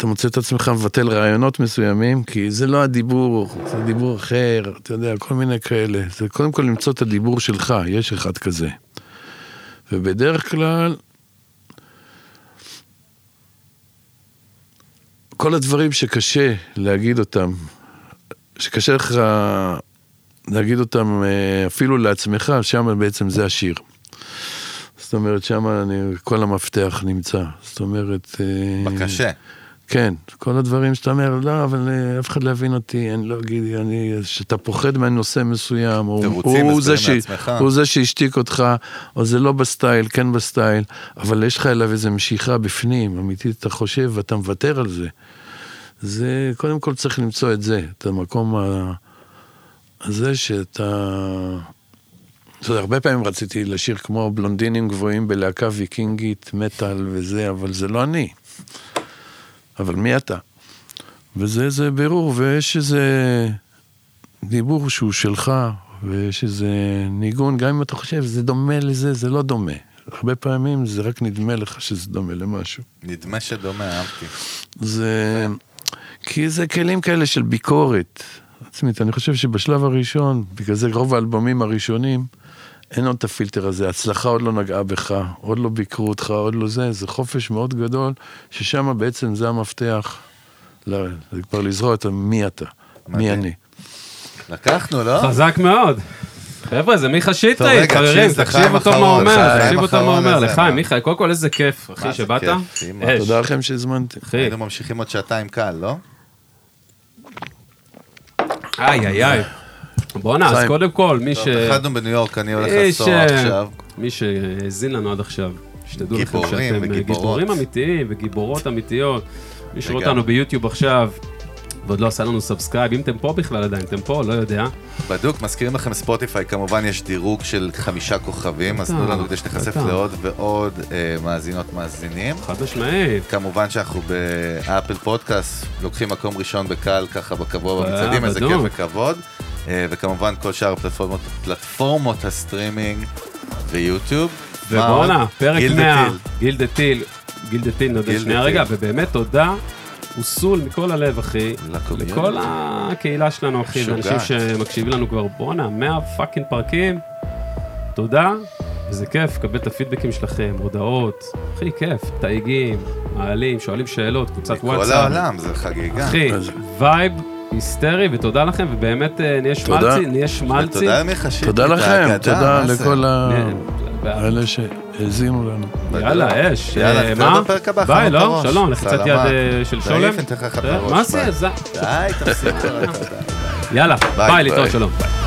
אתה- מוצא את עצמך מבטל רעיונות מסוימים, כי זה לא הדיבור, זה דיבור אחר, אתה יודע, כל מיני כאלה. זה קודם כל למצוא את הדיבור שלך, יש אחד כזה. ובדרך כלל, כל הדברים שקשה להגיד אותם, שקשה לך להגיד אותם אה, אפילו לעצמך, שם בעצם זה השיר. זאת אומרת, שם כל המפתח נמצא. זאת אומרת... אה, בקשה. כן, כל הדברים שאתה אומר, לא, אבל אה, אף אחד לא יבין אותי, אני לא אגיד, אני, שאתה פוחד מנושא מסוים, או הוא זה, ש. הוא זה שהשתיק אותך, או זה לא בסטייל, כן בסטייל, אבל יש לך אליו איזו משיכה בפנים, אמיתית, אתה חושב ואתה מוותר על זה. זה, קודם כל צריך למצוא את זה, את המקום הזה שאתה... אתה יודע, הרבה פעמים רציתי לשיר כמו בלונדינים גבוהים בלהקה ויקינגית, מטאל וזה, אבל זה לא אני. אבל מי אתה? וזה איזה בירור, ויש איזה דיבור שהוא שלך, ויש איזה ניגון, גם אם אתה חושב, זה דומה לזה, זה לא דומה. הרבה פעמים זה רק נדמה לך שזה דומה למשהו. נדמה שדומה, אהבתי. זה... כי זה כלים כאלה של ביקורת עצמית. אני חושב שבשלב הראשון, בגלל זה רוב האלבומים הראשונים, אין עוד את הפילטר הזה. הצלחה עוד לא נגעה בך, עוד לא ביקרו אותך, עוד לא זה. זה חופש מאוד גדול, ששם בעצם זה המפתח, ל- זה כבר לזרוע את מי אתה, מי. אני. לקחנו, לא? חזק מאוד. חבר'ה, זה מיכה רגע, חברים, צ'יז, תקשיב לחיים אותו מה אומר, לחיים תקשיב אותו מה אומר, לחיים? מיכה, קודם כל איזה כיף, אחי, זה שבאת. תודה לכם שהזמנתם. היינו ממשיכים עוד שעתיים קל, לא? איי, איי, איי. בואנה, אז. קודם כל, מי ש... טוב, התחלנו בניו יורק, אני הולך אה, עכשיו. מי שהאזין לנו עד עכשיו, שתדעו לכם שאתם אה. גיבורים אמיתיים וגיבורות אמיתיות. מי שרואה. אותנו ב YouTube עכשיו, ועוד לא עשה לנו subscribe, אם אתם פה בכלל עדיין, אתם פה, לא יודע. בדוק, מזכירים לכם Spotify, כמובן יש דירוג של חמישה כוכבים, אז תנו לנו כדי בטח. לעוד ועוד אה, מאזינות מאזינים. חד משמעית. כמובן שאנחנו ב Apple Podcast, לוקחים מקום ראשון בקל, ככה בקבוע אה, במצעדים, איזה כיף. וכבוד. אה, וכמובן כל שאר הפלטפורמות, פלטפורמות הסטרימינג ויוטיוב. ובואנה? פרק גילדה 100, טיל. גילדה טיל, גילדה טיל, נודה שנייה. רגע, ובאמת תודה, וסול מכל הלב, אחי. לכל הקהילה שלנו, אחי. ואנשים שמקשיבים לנו כבר, בואנה, 100 פאקינג פרקים, תודה, וזה כיף, לקבל את הפידבקים שלכם, הודעות, אחי, כיף, תייגים, מעלים, שואלים שאלות, קבוצת וואטסאפ. העולם, זה חגיגה. אחי, vibe היסטרי, ותודה לכם, ובאמת אה, נהיה תודה. שמאלצי, נהיה שמאלצי. ותודה למיכה שטרית, תודה לכם, תודה? לכל ה... נהיה- אלה שהאזינו לנו. יאללה, אש. יאללה, אה, נתראה מה? ביי, לא? שלום, לחיצת יד. אה, של שולם. אה, מה זה? די, תפסיקו. יאללה, ביי, להתראות. שלום. ביי.